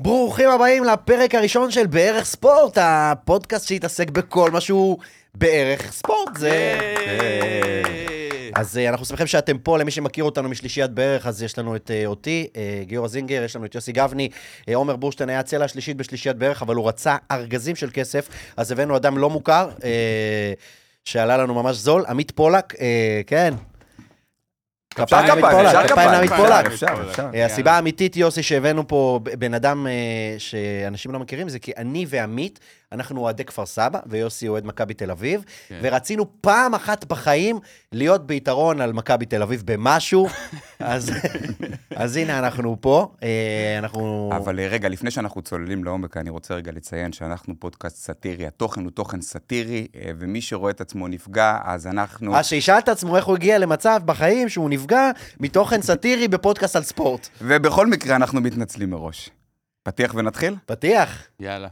ברוכים הבאים לפרק הראשון של בערך ספורט, הפודקאסט שהתעסק בכל מה שהוא בערך ספורט. זה... אז אה, אנחנו שמחים שאתם פה, למי שמכיר אותנו משלישיית בערך, אז יש לנו את אה, אותי, אה, גיורא זינגר, יש לנו את יוסי גבני, אה, עומר בורשטיין היה הצלע השלישית בשלישיית בערך, אבל הוא רצה ארגזים של כסף, אז הבאנו אדם לא מוכר, אה, שעלה לנו ממש זול, עמית פולק, אה, כן. כפיים, עמית פולק, כפיים, עמית פולק. אה, הסיבה האמיתית, יוסי, שהבאנו פה בן אדם אה, שאנשים לא מכירים, זה כי אני ועמית, אנחנו אוהדי כפר סבא, ויוסי אוהד מכבי תל אביב, כן. ורצינו פעם אחת בחיים להיות ביתרון על מכבי תל אביב במשהו, אז אז הנה אנחנו פה, אה, אנחנו... אבל אה, רגע, לפני שאנחנו צוללים לעומק, אני רוצה רגע לציין שאנחנו פודקאסט סאטירי, התוכן הוא תוכן סאטירי, אה, ומי שרואה את עצמו נפגע, אז אנחנו... אז שישאל את עצמו איך הוא הגיע למצב בחיים שהוא נפגע מתוכן סאטירי בפודקאסט על ספורט. ובכל מקרה, אנחנו מתנצלים מראש. פתיח ונתחיל? פתיח. יאללה.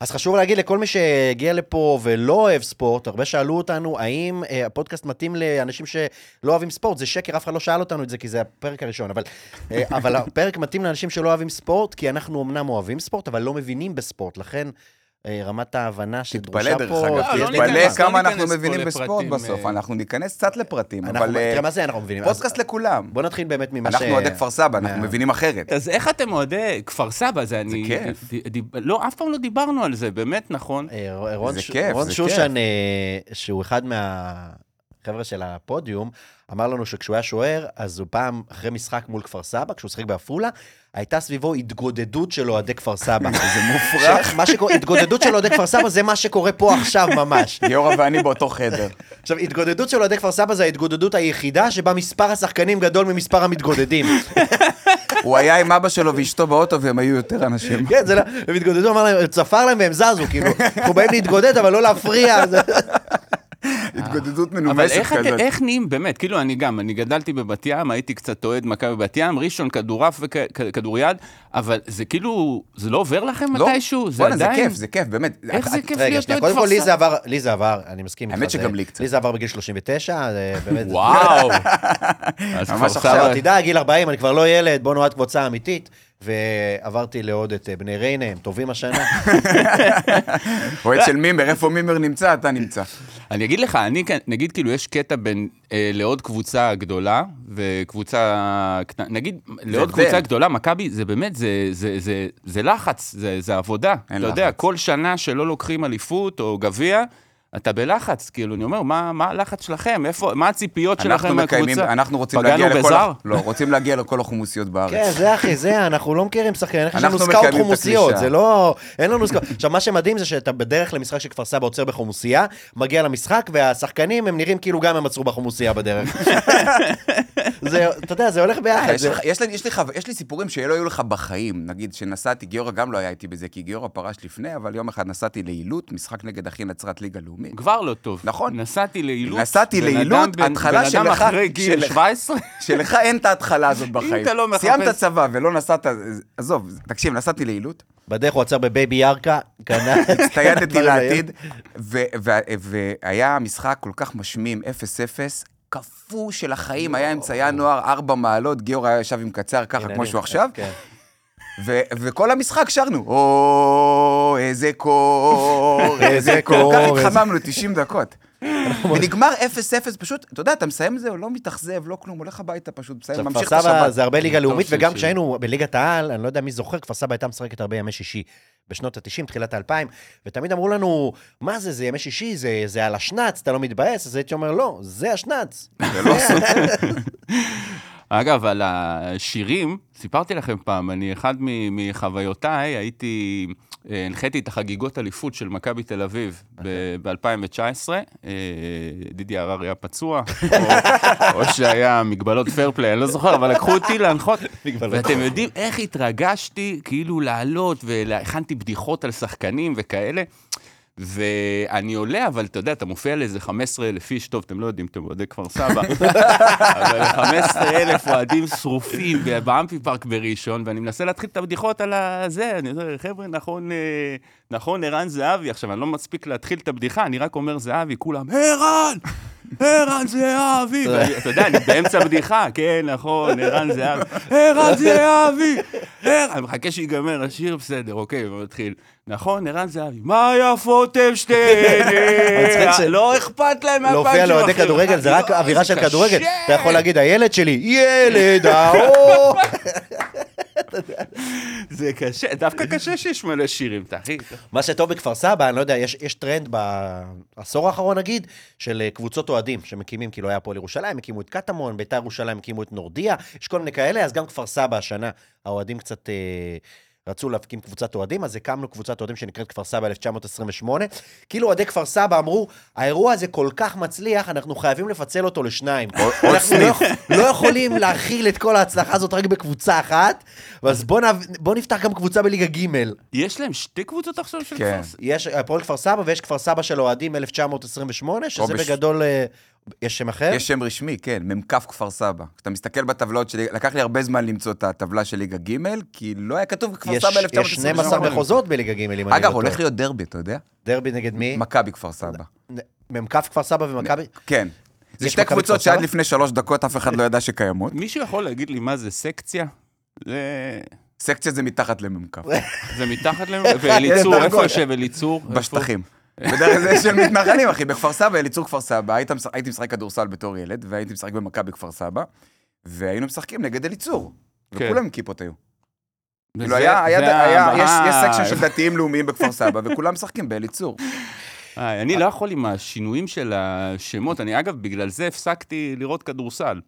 אז חשוב להגיד לכל מי שהגיע לפה ולא אוהב ספורט, הרבה שאלו אותנו, האם אה, הפודקאסט מתאים לאנשים שלא אוהבים ספורט? זה שקר, אף אחד לא שאל אותנו את זה, כי זה הפרק הראשון. אבל, אה, אבל הפרק מתאים לאנשים שלא אוהבים ספורט, כי אנחנו אמנם אוהבים ספורט, אבל לא מבינים בספורט. לכן, רמת ההבנה שדרושה תתפלא, פה... דרך אגב, לא תתפלא כמה לא אנחנו מבינים בספורט בסוף. אה. אנחנו ניכנס קצת לפרטים, אבל אה, תראה, מה זה אנחנו מבינים? פודקאסט לכולם. בוא נתחיל באמת ממה ש... אנחנו אוהדי כפר סבא, אנחנו מבינים אחרת. אז איך אתם אוהדי כפר סבא? זה אני... כיף. ד- ד- לא, אף פעם לא דיברנו על זה, באמת, נכון? אה, רון, זה. כיף, רון זה שושן, אה, שהוא אחד מהחבר'ה של הפודיום, אמר לנו שכשהוא היה שוער, אז הוא פעם, אחרי משחק מול כפר סבא, כשהוא שיחק בעפולה, הייתה סביבו התגודדות של אוהדי כפר סבא. זה מופרך. מה שקורה, התגודדות של אוהדי כפר סבא זה מה שקורה פה עכשיו ממש. גיורא ואני באותו חדר. עכשיו, התגודדות של אוהדי כפר סבא זה ההתגודדות היחידה שבה מספר השחקנים גדול ממספר המתגודדים. הוא היה עם אבא שלו ואשתו באוטו והם היו יותר אנשים. כן, זה לא, הם התגודדו, אמר להם, צפר להם והם זזו, כאילו, אנחנו באים להתגודד, אבל לא להפריע. התגודדות אבל מנומסת כזאת. איך נהיים, באמת, כאילו, אני גם, אני גדלתי בבת ים, הייתי קצת אוהד מכבי בת ים, ראשון, כדורעף וכדוריד, אבל זה כאילו, זה לא עובר לכם לא, מתישהו? זה בואנה, זה עדיין... כיף, זה כיף, באמת. איך זה כיף להיות אוהד קודם כל, לי כפר זה סבא? עבר, לי זה עבר, אני מסכים איתך. האמת שגם לי קצת. לי זה עבר בגיל 39, זה באמת... וואו. אז ממש סבא- עכשיו, תדע, גיל 40, אני כבר לא ילד, בוא נועד קבוצה אמיתית. ועברתי לעוד את אה, בני ריינה, הם טובים השנה. אוהד של מימר, איפה מימר נמצא, אתה נמצא. אני אגיד לך, אני, נגיד, כאילו, יש קטע בין אה, לעוד קבוצה גדולה וקבוצה קטנה, נגיד, לעוד. קבוצה גדולה, מכבי, זה באמת, זה, זה, זה, זה לחץ, זה, זה עבודה. אתה יודע, לחץ. כל שנה שלא לוקחים אליפות או גביע, אתה בלחץ, כאילו, אני אומר, מה, מה הלחץ שלכם? איפה, מה הציפיות אנחנו שלכם מהקבוצה? אנחנו רוצים פגענו להגיע לכל... בזר? הח- לא, רוצים להגיע לכל החומוסיות בארץ. כן, זה אחי, זה, אנחנו לא מכירים שחקנים, יש לנו אנחנו סקאוט חומוסיות. זה לא, אין לנו סקאוט. עכשיו, מה שמדהים זה שאתה בדרך למשחק של כפר סבא עוצר בחומוסייה, מגיע למשחק, והשחקנים, הם נראים כאילו גם הם עצרו בחומוסייה בדרך. זה, אתה יודע, זה הולך אה, ביחד. יש זה- יש לי- יש לי חו- יש לי סיפורים שלא היו לך בחיים. נגיד שנסעתי, גיורא גם לא היה איתי בזה, כי גיורא פרש לפני, אבל יום אחד נסעתי לעילות, משחק נגד אחי נצרת ליגה לאומית. כבר לא טוב. נכון. נסעתי לעילות. נסעתי לעילות, בן- התחלה בן אדם שלך- אחרי גיל שלך. 17? שלך אין את ההתחלה הזאת בחיים. אתה לא מחפש- סיימת צבא ולא נסעת, עזוב, תקשיב, נסעתי לעילות, בדרך הוא עצר בבייבי ירקה, קנה... הצטיידתי לעתיד, ו- ו- והיה משחק כל כך משמים, 0-0, קפוא של החיים, היה אמצע ינואר, ארבע מעלות, גיורא היה ישב עם קצר ככה כמו שהוא עכשיו, כן. ו- וכל המשחק שרנו, או, איזה קור, איזה קור, ככה התחממנו 90 דקות. ונגמר 0-0, פשוט, אתה יודע, אתה מסיים את זה, לא מתאכזב, לא כלום, הולך הביתה פשוט, מסיים, ממשיך את סבא השבת. זה הרבה ליגה לאומית, וגם. כשהיינו בליגת העל, אני לא יודע מי זוכר, כפר סבא הייתה משחקת הרבה ימי שישי. בשנות ה-90, תחילת ה-2000, ותמיד אמרו לנו, מה זה, זה ימי שישי, זה, זה על השנץ, אתה לא מתבאס? אז הייתי אומר, לא, זה השנץ. זה לא. אגב, על השירים, סיפרתי לכם פעם, אני, אחד מ- מחוויותיי, הייתי, הנחיתי את החגיגות אליפות של מכבי תל אביב ב-2019. דידי הררי היה פצוע, או- שהיה מגבלות פייר פליי, אני לא זוכר, אבל לקחו אותי להנחות. ואתם יודעים איך התרגשתי, כאילו לעלות, והכנתי בדיחות על שחקנים וכאלה. ואני עולה, אבל אתה יודע, אתה מופיע לאיזה 15 אלף איש, טוב, אתם לא יודעים, אתם אוהדי כפר סבא, אבל 15 אלף אוהדים שרופים באמפי פארק בראשון, ואני מנסה להתחיל את הבדיחות על הזה, אני אומר, חבר'ה, נכון, אה, נכון, ערן זהבי, עכשיו, אני לא מספיק להתחיל את הבדיחה, אני רק אומר זהבי, כולם, ערן! ערן זהבי! אתה יודע, אני באמצע בדיחה, כן, נכון, ערן זהבי, ערן זהבי! אני מחכה שיגמר השיר, בסדר, אוקיי, ומתחיל. נכון, ערן זהבי, מה יפות הם שתיהן? לא אכפת להם מהפעם להופיע לאוהדי כדורגל, זה רק לא, אווירה של כדורגל. אתה יכול להגיד, הילד שלי, ילד האור. זה קשה, דווקא קשה שיש מלא שירים, אתה אחי. מה שטוב בכפר סבא, אני לא יודע, יש, יש טרנד בעשור האחרון נגיד, של אה, קבוצות אוהדים שמקימים, כאילו היה הפועל ירושלים, הקימו את קטמון, ביתר ירושלים הקימו את נורדיה, יש כל מיני כאלה, אז גם כפר סבא השנה, האוהדים קצת... אה, רצו להקים קבוצת אוהדים, אז הקמנו קבוצת אוהדים שנקראת כפר סבא 1928. כאילו אוהדי כפר סבא אמרו, האירוע הזה כל כך מצליח, אנחנו חייבים לפצל אותו לשניים. אנחנו לא, לא יכולים להכיל את כל ההצלחה הזאת רק בקבוצה אחת, אז בוא, נב... בוא נפתח גם קבוצה בליגה ג'. יש להם שתי קבוצות עכשיו של כן. כפר סבא? יש הפועל כפר סבא ויש כפר סבא של אוהדים 1928, שזה בש- בגדול... יש שם אחר? יש שם רשמי, כן, מ"כ כפר סבא. כשאתה מסתכל בטבלאות שלי, לקח לי הרבה זמן למצוא את הטבלה של ליגה ג', כי לא היה כתוב כפר יש, סבא יש 1928. 12 מחוזות בליגה ג', אם אני לא אגב, טועה. הולך להיות דרבי, אתה יודע? דרבי נגד מי? מכבי כפר סבא. מ"כ כפר סבא ומכבי? כן. זה יש שתי קבוצות שעד? לפני שלוש דקות אף אחד לא ידע שקיימות. מישהו יכול להגיד לי מה זה סקציה? זה... סקציה זה מתחת למ"כ. זה מתחת להם? ואליצור, איפה. יושב אליצור? בשטחים. בדרך כלל זה של מתנחלים, אחי. בכפר סבא, אליצור כפר סבא, הייתי משחק כדורסל בתור ילד, והייתי משחק במכבי כפר סבא, והיינו משחקים נגד אליצור. כן. וכולם עם כיפות היו. כאילו היה, היה, היה, ה- יש, יש אה, section של דתיים לאומיים בכפר סבא, וכולם משחקים באליצור. אה, אני לא יכול עם השינויים של השמות. אני, אגב, בגלל זה הפסקתי לראות כדורסל.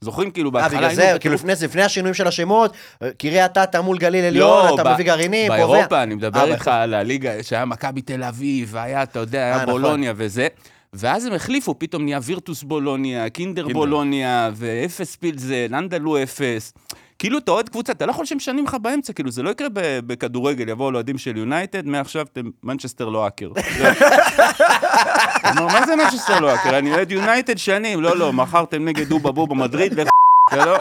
זוכרים, כאילו, אה, בהתחלה בגלל היינו... זה, בטירוף- כאילו לפני זה, לפני השינויים של השמות, אה, קריית אתא מול גליל עליון, לא, אתה ב- מביא גרעינים, קובע. באירופה, אני מדבר אה, איתך. על הליגה שהיה מכבי תל אביב, והיה, אתה יודע, אה, היה נכון. בולוניה וזה. ואז הם החליפו, פתאום נהיה וירטוס בולוניה, קינדר קינדר. בולוניה, ואפס פילזן, אנדולו אפס. כאילו, אתה אוהד קבוצה, אתה לא יכול שמשנים לך באמצע, כאילו, זה לא יקרה בכדורגל, יבואו לאוהדים של יונייטד, מעכשיו אתם מנצ'סטר לאקר. מה זה מנצ'סטר לא האקר? אני אוהד יונייטד שנים, לא, לא, מכרתם נגד דובה בובה מדריד, לך... לא...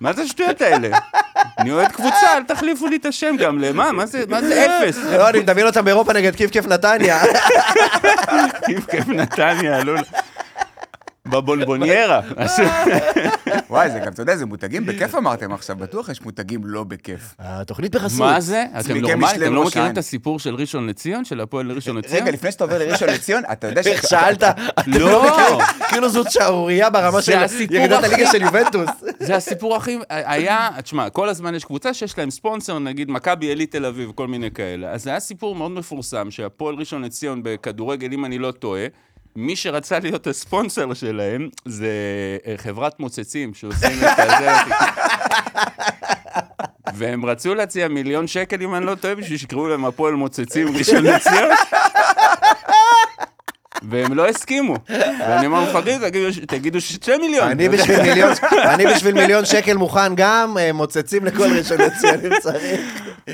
מה זה השטויות האלה? אני אוהד קבוצה, אל תחליפו לי את השם גם, למה? מה זה, מה זה אפס? לא, אני מדמיין אותם באירופה נגד כיף כיף נתניה. כיף כיף נתניה, לא... בבולבוניירה. וואי, זה גם, אתה יודע, זה מותגים בכיף אמרתם עכשיו, בטוח יש מותגים לא בכיף. התוכנית בחסות. מה זה? אתם נורמלים? אתם לא מכירים. את הסיפור של ראשון לציון? של הפועל ראשון לציון? רגע, לפני שאתה עובר לראשון לציון, אתה יודע איך ש... שאלת? אתם לא. כאילו זאת שערורייה ברמה של הסיפור ירידת הליגה של יובנטוס. זה הסיפור הכי... היה, תשמע, כל הזמן יש קבוצה שיש להם ספונסר, נגיד מכבי עילית תל אביב, כל מיני כאלה. אז זה היה סיפור מאוד מפורסם, שהפועל ראשון לציון בכדורגל, אם אני לא טועה, מי שרצה להיות הספונסר שלהם זה אה, חברת מוצצים שעושים את הזה. והם רצו להציע מיליון שקל, אם אני לא טועה, בשביל שיקראו להם הפועל מוצצים ראשון לציון. והם לא הסכימו. ואני אומר, מפחדים, תגידו, תגידו שתי מיליון. אני בשביל מיליון- אני בשביל מיליון שקל מוכן גם, אה, מוצצים לכל ראשון לציון אם צריך.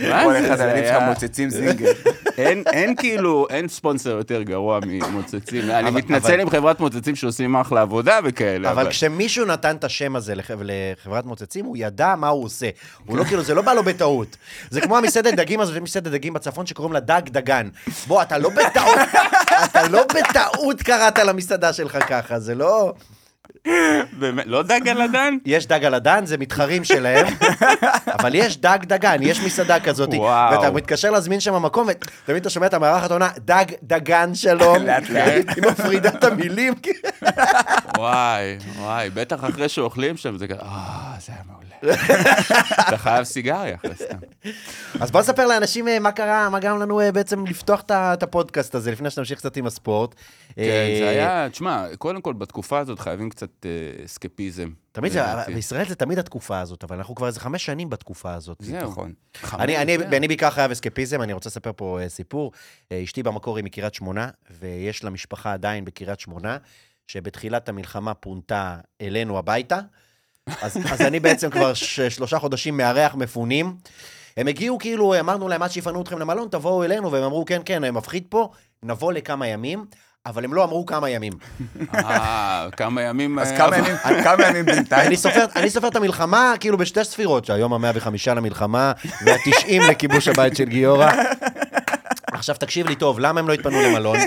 מה כל זה? אחד הילדים שלך מוצצים זינגר. אין, כאילו, אין ספונסר יותר גרוע ממוצצים. אני מתנצל עם חברת מוצצים שעושים אחלה עבודה וכאלה. אבל כשמישהו נתן את השם הזה לח- לחברת מוצצים, הוא ידע מה הוא עושה. הוא לא כאילו, זה לא בא לו בטעות. זה כמו המסעדת דגים הזאת, יש מסעדת דגים בצפון שקוראים לה דג דגן. בוא, אתה לא בטעות, אתה לא בטעות קראת למסעדה שלך ככה, זה לא... באמת, לא דג על הדן? יש דג על הדן, זה מתחרים שלהם, אבל יש דג דגן, יש מסעדה כזאת, וואו. ואתה מתקשר להזמין שם מקום, ותמיד אתה שומע את המארחת עונה, דג דגן שלום, לאט לאט. היא מפרידה את המילים, וואי, וואי, בטח אחרי שאוכלים שם, זה כזה, אה, זה היה מעולה. אתה חייב סיגריה אחרי סתם. אז בוא נספר לאנשים אה, מה קרה, מה גרם לנו אה, בעצם לפתוח את הפודקאסט הזה, לפני שנמשיך קצת עם הספורט. כן, אה, זה היה, תשמע, קודם כל, בתקופה הזאת חייבים קצת אה, אסקפיזם. תמיד זה. בישראל זה תמיד התקופה הזאת, אבל אנחנו כבר איזה חמש שנים בתקופה הזאת. זהו. נכון. אני, אני. אני בעיקר חייב אסקפיזם, אני רוצה לספר פה אה, סיפור. אה, אשתי במקור היא מקריית שמונה, ויש לה משפחה עדיין בקריית שמונה, שבתחילת המלחמה פונתה אלינו הביתה. אז, אז אני בעצם כבר ש, שלושה חודשים מארח מפונים. הם הגיעו כאילו, אמרנו להם, עד שיפנו אתכם למלון, תבואו אלינו, והם אמרו, כן, כן, מפחיד פה, נבוא לכמה ימים, אבל הם לא אמרו כמה ימים. אה, כמה ימים... אז אה, כמה ימים, כמה ימים בינתיים? אני סופר את המלחמה כאילו בשתי ספירות, שהיום המאה וחמישה למלחמה, והתשעים לכיבוש הבית של גיורא. עכשיו תקשיב לי טוב, למה הם לא התפנו למלון?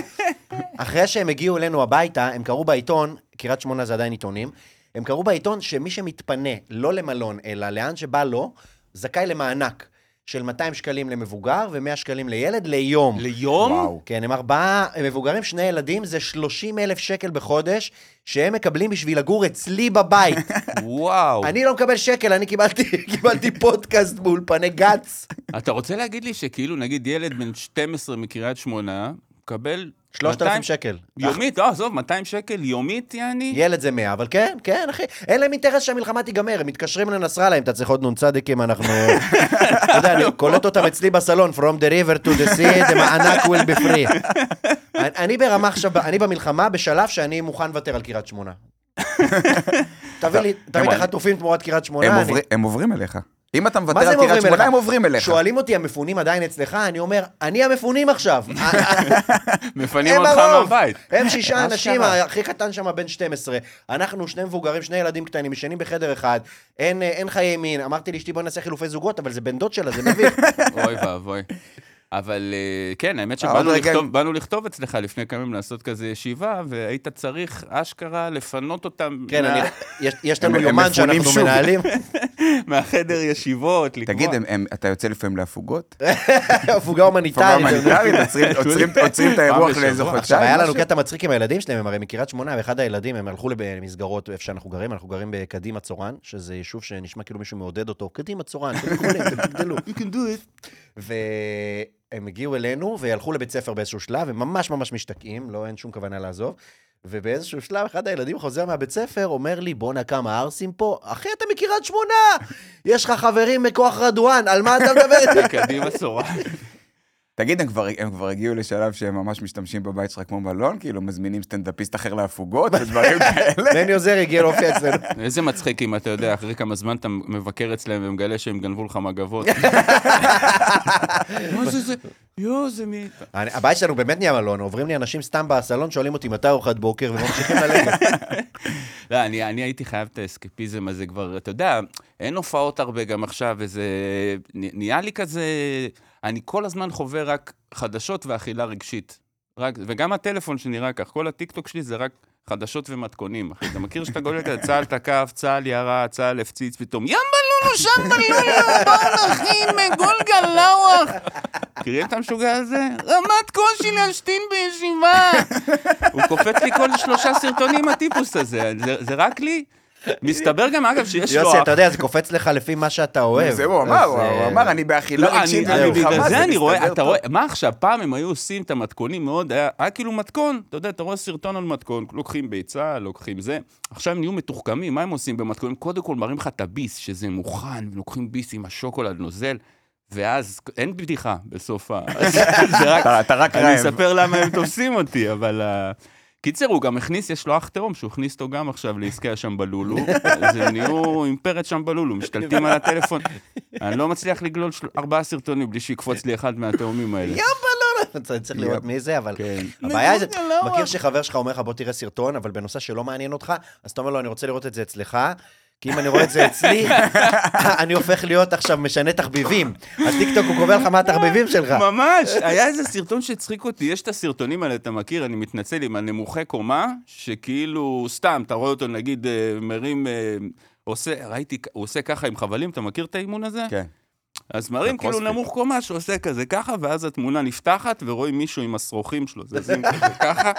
אחרי שהם הגיעו אלינו הביתה, הם קראו בעיתון, קריית שמונה זה עדיין עיתונים, הם קראו בעיתון שמי שמתפנה לא למלון, אלא לאן שבא לו, זכאי למענק של 200 שקלים למבוגר ו-100 שקלים לילד ליום. ליום? וואו. כן, הם ארבעה מבוגרים, שני ילדים, זה 30 אלף שקל בחודש, שהם מקבלים בשביל לגור אצלי בבית. וואו. אני לא מקבל שקל, אני קיבלתי, קיבלתי פודקאסט באולפני גץ. אתה רוצה להגיד לי שכאילו, נגיד, ילד בן 12 מקריית שמונה, מקבל... 3,000 200 שקל. יומית, לא, עזוב, 200 שקל יומית, יעני? ילד זה 100, אבל כן, כן, אחי. אין להם אינטרס שהמלחמה תיגמר, הם מתקשרים לנסראללה, אם אתה צריך עוד נ"צ, אנחנו... אתה יודע, אני קולט אותם אצלי בסלון, From the river to the sea, the מענק will be free. אני- ברמה עכשיו, אני במלחמה בשלב שאני מוכן לוותר על קריית שמונה. תביא לי תביא לי הם- חטופים תמורת קריית שמונה. הם עוברים אליך. אם אתה מוותר על קריית שמונה? הם עוברים אליך. שואלים אותי, המפונים עדיין אצלך? אני אומר, אני המפונים עכשיו. מפנים אותך. מהבית. הם שישה. אנשים, הכי קטן שם בן 12. אנחנו שני מבוגרים, שני ילדים קטנים, ישנים בחדר אחד. אין, אה, אין חיי מין. אמרתי לאשתי, בוא נעשה חילופי זוגות, אבל זה בן דוד שלה, זה מביך. אוי ואבוי. אבל אה, כן, האמת אה, שבאנו רגע- לכתוב, באנו לכתוב אצלך לפני כמה ימים לעשות כזה ישיבה, והיית צריך אשכרה לפנות אותם כן, מה- אני, יש, יש לנו יומן שאנחנו שוב. מנהלים. מהחדר ישיבות, לקבוע. תגיד, הם- הם- אתה יוצא לפעמים להפוגות? הפוגה הפוגה הומניטרית. עוצרים- עוצרים- עוצרים את האירוח בשבוע. לאיזה עכשיו, עכשיו, חודשיים? היה לנו? קטע מצחיק עם הילדים שלהם, הם הרי מקריית שמונה, ואחד הילדים, הם הלכו למסגרות איפה שאנחנו גרים, אנחנו גרים בקדימה צורן, שזה יישוב שנשמע כאילו מישהו מעודד אותו, קדימה צורן, אתם יכולים, אתם תגדלו. והם הגיעו אלינו והלכו לבית ספר באיזשהו שלב, הם ממש ממש משתקעים, לא, אין שום כוונה לעזוב. ובאיזשהו שלב, אחד הילדים חוזר מהבית ספר, אומר לי, בואנה כמה ערסים פה. אחי, אתה מקריית שמונה! יש לך חברים מכוח רדואן, על מה אתה מדבר? קדימה צורה. תגיד, הם כבר, הם כבר הגיעו לשלב שהם ממש משתמשים בבית שלך כמו מלון? כאילו, מזמינים סטנדאפיסט אחר להפוגות ודברים כאלה? מני עוזר הגיע להופיע אצלנו. איזה מצחיק אם אתה יודע, אחרי כמה זמן אתה מבקר אצלם ומגלה שהם גנבו לך מגבות. מה זה זה? יואו, זה מי... אני- הבית שלנו באמת נהיה מלון, עוברים לי אנשים סתם בסלון, שואלים אותי מתי ארוחת בוקר, וממשיכים ללכת. לא, אני, אני הייתי חייב את האסקפיזם הזה כבר, אתה יודע, אין הופעות הרבה גם עכשיו, וזה נהיה לי כזה, אני כל הזמן חווה רק חדשות ואכילה רגשית. רק, וגם הטלפון שנראה כך, כל הטיקטוק שלי זה רק חדשות ומתכונים, אחי. אתה מכיר שאתה גולל כזה, צה"ל תקף, צה"ל ירה, צה"ל הפציץ, פתאום, ים בלולו, שם בלולו, בואו נכין מגול גלאווח. מכירים את המשוגע הזה? רמת קושי להשתין בישיבה. הוא קופץ לי כל שלושה סרטונים, הטיפוס הזה. זה, זה רק לי? מסתבר גם, אגב, שיש לו... יוסי, אתה יודע, זה קופץ לך לפי מה שאתה אוהב. זה הוא אמר, הוא אה, אמר, אני באכילה לא, רגשית אני, אני, ומלחמה, בגלל זה אני רואה, אתה טוב. רואה, מה עכשיו, פעם הם היו עושים את המתכונים מאוד, היה, כאילו מתכון, אתה יודע, אתה רואה סרטון על מתכון, לוקחים ביצה, לוקחים זה, עכשיו הם נהיו מתוחכמים, מה הם עושים במתכונים? קודם כל מראים לך את הביס, שזה מוכן, ולוקחים ביס עם השוקולד נוזל, ואז אין בדיחה בסוף ה... זה רק, אתה- רק אני רעב. אספר למה הם תופסים אותי, אבל... קיצר, הוא גם הכניס, יש לו אח תאום, שהוא הכניס אותו גם עכשיו לעסקי השמבלולו. אז הם נהיו אימפרט שמבלולו, משתלטים על הטלפון. אני לא מצליח לגלול של... ארבעה סרטונים בלי שיקפוץ לי אחד מהתאומים האלה. צריך לראות מי זה, אבל כן. הבעיה היא, זה- מכיר שחבר שלך אומר לך, בוא תראה סרטון, אבל בנושא שלא מעניין אותך, אז אתה אומר לו, אני רוצה לראות את זה אצלך, כי אם אני רואה את זה אצלי, אני הופך להיות עכשיו משנה תחביבים. הטיקטוק הוא קובע לך מה התחביבים שלך. ממש, היה איזה סרטון שהצחיק אותי, יש את הסרטונים האלה, אתה מכיר, אני מתנצל, עם הנמוכי קומה, שכאילו, סתם, אתה רואה אותו, נגיד, אה, מרים, אה, עושה, ראיתי, הוא עושה ככה עם חבלים, אתה מכיר את האימון הזה? כן. אז מראים כאילו. נמוך קומה שעושה כזה ככה, ואז התמונה נפתחת, ורואים מישהו עם השרוכים שלו, זזים כזה ככה,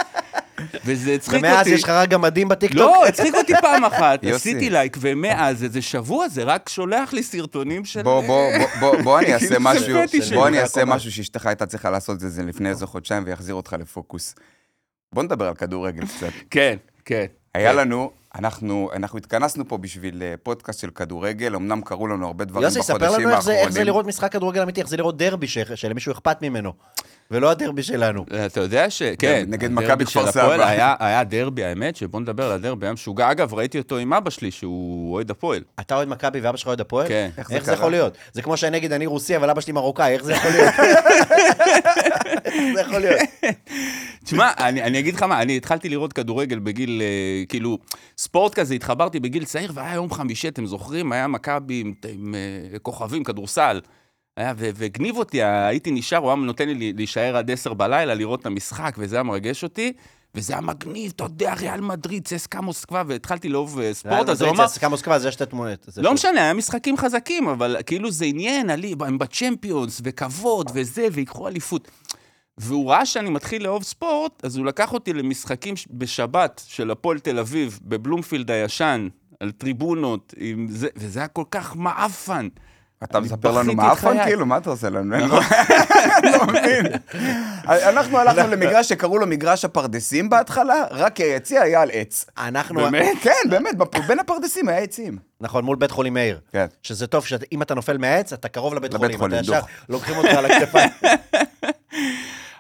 וזה הצחיק אותי. ומאז יש לך רק גמדים בטיקטוק? לא, הצחיק אותי פעם אחת, יוסי. עשיתי לייק, ומאז איזה שבוע זה רק שולח לי סרטונים של... בוא, בוא, בוא, בוא, אני אעשה כאילו זה משהו, בוא. אני אעשה משהו שאשתך הייתה צריכה לעשות את זה לפני איזה חודשיים ויחזיר אותך לפוקוס. בוא נדבר על כדורגל קצת. כן, כן. היה כן. לנו, אנחנו, אנחנו התכנסנו פה בשביל אה, פודקאסט של כדורגל, אמנם קרו לנו הרבה דברים יוסי, בחודשים ספר האחרונים. לנו איך זה- איך זה לראות משחק כדורגל אמיתי, איך זה לראות דרבי שלמישהו אכפת ממנו. ולא הדרבי שלנו. אתה יודע ש... כן, נגד מכבי של כפר סבא. היה- היה דרבי, האמת, שבוא נדבר על הדרבי, היה משוגע. אגב, ראיתי אותו עם אבא שלי, שהוא אוהד הפועל. אתה אוהד מכבי ואבא שלך אוהד הפועל? כן. איך זה זה קרה? יכול להיות? זה כמו שאני אגיד, אני רוסי, אבל אבא שלי מרוקאי, איך זה יכול להיות? איך זה יכול להיות? תשמע, אני, אני אגיד לך מה, אני התחלתי לראות כדורגל בגיל, אה, כאילו, ספורט כזה, התחברתי בגיל צעיר, והיה יום חמישי, אתם זוכרים? היה מכבי עם, עם אה, כוכבים, כדורסל. היה, והגניב אותי, הייתי נשאר, הוא היה נותן לי להישאר עד עשר בלילה, לראות את המשחק, וזה היה מרגש אותי. וזה היה מגניב, אתה יודע, ריאל מדריד, צסקה מוסקבה, והתחלתי לאהוב אה, ספורט, אז הוא אמר, סקה מוסקבה, זה שתי תמונות. לא. משנה, היה משחקים חזקים, אבל כאילו זה עניין, עלי, הם בצ'מפיונס, וכבוד, וזה, ויקחו אליפות. והוא ראה שאני מתחיל לאהוב ספורט, אז הוא לקח אותי למשחקים בשבת של הפועל תל אביב, בבלומפילד הישן, על טריבונות, זה, וזה היה כל כך מעפן. אתה מספר לנו חיי. כאילו? מה אתה עושה לנו? אני לא לא מבין. אנחנו הלכנו למגרש שקראו לו מגרש הפרדסים בהתחלה, רק כי היציע היה על עץ. אנחנו... באמת? כן, באמת, בין הפרדסים היה עצים. נכון, מול בית חולים מאיר. כן. שזה טוב שאם אתה נופל מהעץ, אתה קרוב לבית לבית חולים. חולים, אתה ישר דוך. לוקחים אותך על הכתפיים.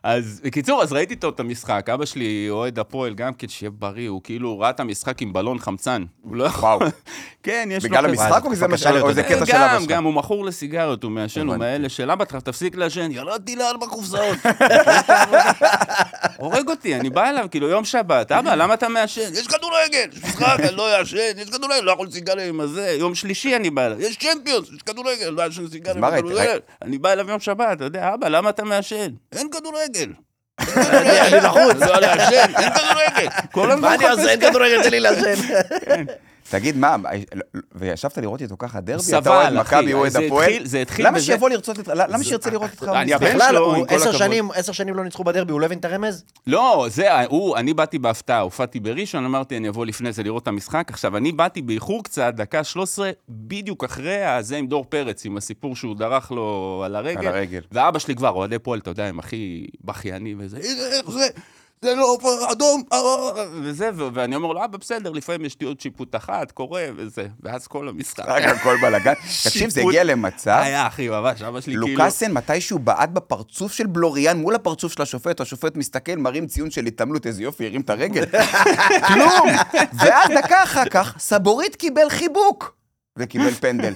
אז בקיצור, אז ראיתי איתו את המשחק. אבא שלי אוהד הפועל גם כן, שיהיה בריא, הוא כאילו ראה את המשחק עם בלון חמצן. הוא לא יכול... כן, יש לו... בגלל המשחק או כי זה. קטע של אבא גם, שלך? גם, הוא מכור לסיגריות, הוא מעשן, הוא. מאלה של אבא, תפסיק לעשן, ירדתי לארבע קופסאות. הורג אותי, אני בא אליו, כאילו, יום שבת, אבא, למה אתה מעשן? יש כדורגל, יש משחק, אני לא אעשן, יש כדורגל, לא יכול סיגריה עם הזה. יום שלישי אני בא אליו, יש צ'מפיונס, יש כדורגל, לא אעשן סיגריה עם? כדורגל. אני בא אליו יום שבת, אתה יודע, אבא, למה אתה מעשן? אין כדורגל. אני לחוץ. לא לעשן, אין כדורגל. מה אני עושה? אין כדורגל, תן לי לעשן. תגיד, מה, וישבת לראות איתו ככה דרבי? סבל, אתה אוהד. מכבי, הוא אוהד זה הפועל? התחיל- זה התחיל למה שיבוא לרצות את... למה שירצה לראות אותך אני? הבן בכלל, שלו, הוא עם כל עשר. שנים, עשר שנים לא ניצחו בדרבי, הוא לא הבין את הרמז? לא, זה, הוא, אני באתי בהפתעה, הופעתי בראשון, אמרתי, אני אבוא לפני זה לראות את המשחק. עכשיו, אני באתי באיחור קצת, דקה 13, בדיוק אחרי הזה עם דור פרץ, עם הסיפור שהוא דרך לו על הרגל. על הרגל. ואבא שלי כבר, אוהדי פועל, אתה יודע, הם הכי בכיינים וזה, "הנה, איך זה, זה לא אדום, אה, אה", וזה, ו- ואני אומר לו, אבא, בסדר, לפעמים יש טעות שיפוט אחת, קורה, וזה, ואז כל המשחק. רק הכל בלאגן. תקשיב, זה. הגיע למצב, היה, אחי, ממש, אבא שלי כאילו... לוקאסן מתישהו בעט בפרצוף של בלוריאן מול הפרצוף של השופט, השופט מסתכל, מרים ציון של התעמלות, איזה יופי, הרים את הרגל. כלום! ואז דקה אחר כך, סבורית קיבל חיבוק. וקיבל פנדל.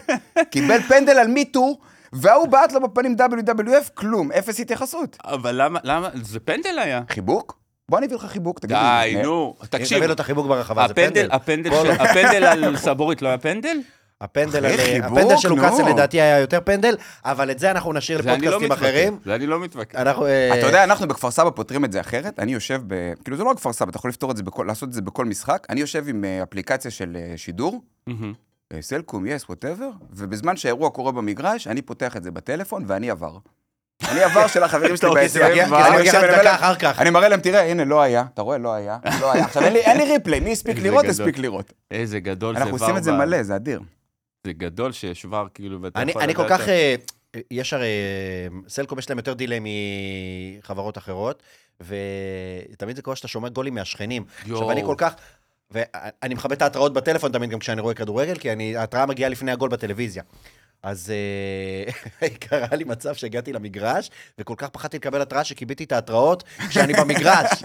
קיבל פנדל על מיטו, וההוא בעט לו בפנים WWF, כלום, אפס התייחסות. אבל למה, למה, זה פנדל היה. חיבוק? בוא אני אביא לך חיבוק, תגיד די, לי. נו, אם תקשיב, תביא לו את החיבוק ברחבה, זה פנדל. הפנדל, בוא, של, לא. הפנדל על סבורית לא היה פנדל? הפנדל על- חיבוק, הפנדל של נו. לוקאסן לדעתי היה יותר פנדל, אבל את זה אנחנו נשאיר אני לא לפודקאסטים מתווכח. אחרים. זה אני לא מתווכח. אנחנו... אה, אתה יודע, אנחנו בכפר סבא פותרים את זה אחרת. אני יושב ב... כאילו, זה לא רק כפר סבא, אתה יכול לפתור את זה, בכל... לעשות את זה בכל משחק. אני יושב עם אה, אפליקציה של אה, שידור, סלקום, יס, whatever, ובזמן שהאירוע קורה במגרש, אני פותח את זה בטלפון ואני ה-VAR. אני ה-VAR של החברים שלי יושב, רק אני מראה להם, תראה, הנה, לא היה. אתה רואה, לא היה, לא היה. עכשיו, אין לי- אין לי replay, מי הספיק לראות. הספיק לראות. איזה גדול זה אנחנו עושים את זה מלא, זה אדיר. זה גדול שיש ור כאילו, ואתה אני, יכול אני כל כך, אה, יש הרי, אה, סלקום יש להם יותר דיליי מחברות אחרות, ותמיד זה קורה שאתה שומע גולים מהשכנים. עכשיו. אני כל כך, ואני מכבד את ההתראות בטלפון תמיד גם כשאני רואה כדורגל, כי אני, ההתראה מגיעה לפני הגול בטלוויזיה. אז אה, קרה לי מצב שהגעתי למגרש, וכל כך פחדתי לקבל התראה שכיביתי את ההתראות כשאני במגרש.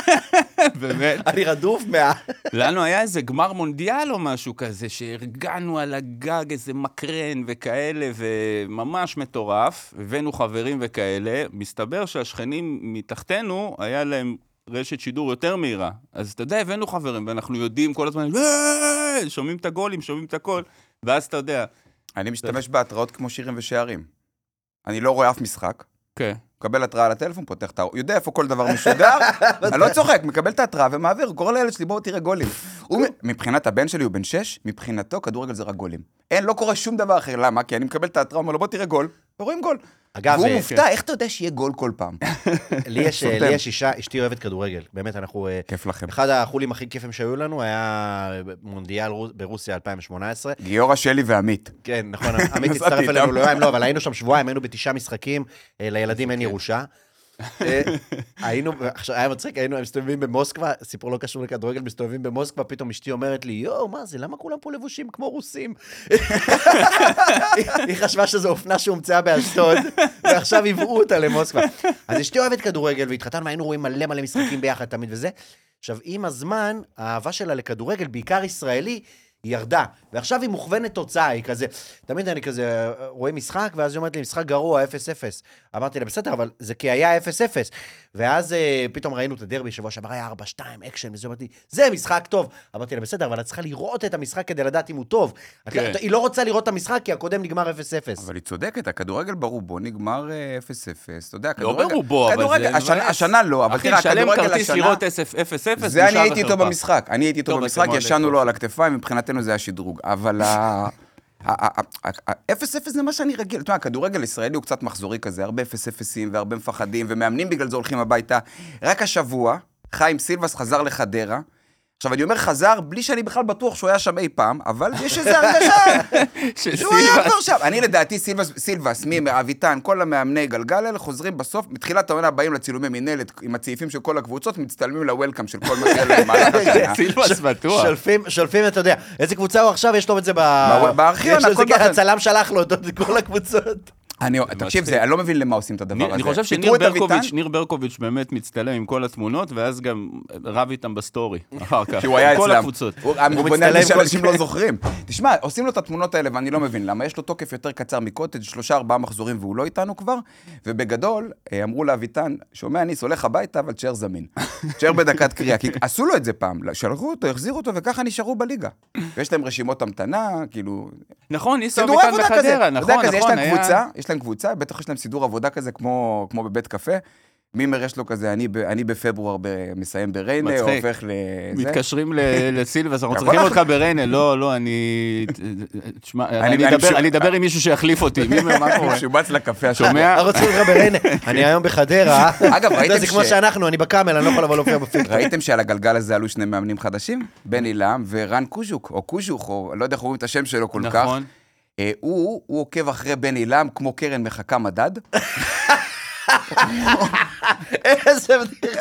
באמת. אני רדוף מה... לנו היה איזה גמר מונדיאל או משהו כזה, שהרגענו על הגג איזה מקרן וכאלה, וממש מטורף. הבאנו חברים וכאלה. מסתבר שהשכנים מתחתנו, היה להם רשת שידור יותר מהירה. אז אתה יודע, הבאנו חברים, ואנחנו יודעים כל הזמן, "אה!" שומעים את הגולים, שומעים את הכל, ואז אתה יודע, אני משתמש בהתראות כמו שירים ושערים. אני לא רואה אף משחק, כן. מקבל התראה לטלפון, פותח את ה... יודע איפה כל דבר משודר, אני לא צוחק, מקבל את ההתראה ומעביר, קורא לילד שלי, בואו תראה גולים. מבחינת הבן שלי, הוא בן שש, מבחינתו כדורגל זה רק גולים. אין, לא קורה שום דבר אחר, למה? כי אני מקבל את ההתראה, אומר לו, בוא תראה גול, ורואים גול. אגב, והוא אה, מופתע, איך אתה יודע שיהיה גול כל פעם? לי יש, סותם. לי יש אישה, אשתי אוהבת כדורגל. באמת, אנחנו... אה, כיף לכם. אחד החולים הכי כיפים שהיו לנו היה מונדיאל רו- ברוסיה 2018. גיורא שלי ועמית. כן, נכון, עמית הצטרף אלינו. ליומיים, לא, אבל היינו שם שבועיים, היינו בתשעה משחקים, אה, לילדים אין ירושה. אה, היינו, עכשיו, היה מצחיק, היינו מסתובבים במוסקבה, סיפור לא קשור לכדורגל, מסתובבים במוסקבה, פתאום אשתי אומרת לי, יואו, מה זה, למה כולם פה לבושים כמו רוסים? היא- חשבה שזו אופנה שהומצאה באשדוד, ועכשיו היוו אותה למוסקבה. אז אשתי אוהבת כדורגל, והתחתנו, היינו רואים מלא מלא משחקים ביחד תמיד וזה. עכשיו, עם הזמן, האהבה שלה לכדורגל, בעיקר ישראלי, היא ירדה, ועכשיו היא מוכוונת תוצאה, היא כזה, תמיד אני כזה רואה משחק, ואז היא אומרת לי, משחק גרוע, 0-0. אמרתי לה, בסדר, אבל זה כי היה 0-0. ואז אה, פתאום ראינו את הדרבי, שבוע שעבר היה 4-2, אקשן, וזה אמרתי, זה משחק טוב. אמרתי לה, בסדר, אבל את צריכה לראות את המשחק כדי לדעת אם הוא טוב. את- כן. היא לא רוצה לראות את המשחק, כי הקודם נגמר 0-0. אבל היא צודקת, הכדורגל ברובו נגמר אה, 0-0, אתה יודע, לא כדורגל... ברובו, אבל כדורגל, זה השנה-. השנה לא, אבל אחי, תראה, הכדורגל כרטיס השנה... לראות 0-0, זה אני הייתי איתו במשחק, אני הייתי איתו טוב, במשחק, ישנו לו. על הכתפיים, מבחינתנו זה היה שדרוג. אבל ה... ה-0-0 זה מה שאני רגיל, אתה יודע, הכדורגל הישראלי הוא קצת מחזורי כזה, הרבה 0-0ים והרבה מפחדים, ומאמנים בגלל זה הולכים הביתה. רק השבוע, חיים סילבס חזר לחדרה. עכשיו, אני אומר חזר בלי שאני בכלל בטוח שהוא היה שם אי פעם, אבל יש איזו הרגשה שהוא היה כבר שם. אני לדעתי, סילבס, סילבס, מי, אביטן, כל המאמני גלגל האלה חוזרים בסוף, מתחילת העונה באים לצילומי מינהלת עם הצעיפים של כל הקבוצות, מצטלמים לוולקאם של כל מה שהיה להם במהלך השנה. סילבס בטוח. שולפים, שולפים, אתה יודע, איזה קבוצה הוא עכשיו, יש לו את זה ב... בארכיון, יש לו את זה הכל ככה, בחד. הצלם שלח לו את כל הקבוצות. אני, תקשיב. זה, אני לא מבין למה עושים את הדבר ניר- הזה. אני חושב שניר ברקוביץ', ניר ברקוביץ' באמת מצטלם עם כל התמונות, ואז גם רב איתם בסטורי, אחר כך. כי הוא היה עם כל הצלם. הקבוצות. הוא הוא מצטלם בונה על זה כל- שאנשים לא זוכרים. תשמע, עושים לו את התמונות האלה ואני לא מבין למה. יש לו תוקף יותר קצר מקוטג', שלושה ארבעה מחזורים והוא לא איתנו כבר, ובגדול, אה, אמרו לאביטן, שומע ניס, הולך הביתה, אבל תשאר זמין. תשאר בדקת קריאה, כי עשו לו את זה פעם, שלחו אותו, החזירו אותו, וככה נשארו בליגה. ויש להם רשימות המתנה, כאילו... נכון, ניסו אביטן. בחדרה, נכון, נכון, היה... יש להם קבוצה, בטח יש להם סידור עבודה כזה כמו כמו בבית קפה. מימר יש לו כזה, אני ב- אני בפברואר ב- מסיים בריינה, מצחיק. הופך לזה. מתקשרים ל- לסילבס, אנחנו צריכים אותך בריינה. לא, לא, אני... תשמע, אני- אני אני אדבר- משו- אני אדבר עם מישהו שיחליף אותי. מי מה קורה? משובץ לקפה. שומע? אנחנו רוצים אותך בריינה. אני היום בחדרה. אגב, ראיתם זה כמו ש- שאנחנו, אני בקאמל, אני לא יכול לבוא להופיע בפילטר. ראיתם שעל הגלגל הזה עלו שני מאמנים חדשים? בני לם ורן קוז'וק, או קוז'וך, או לא יודע איך אומרים את השם שלו כל כך. נכון. אה, הוא הוא עוקב אחרי בני לם כמו קרן מחכה מדד. איזה בדיחה.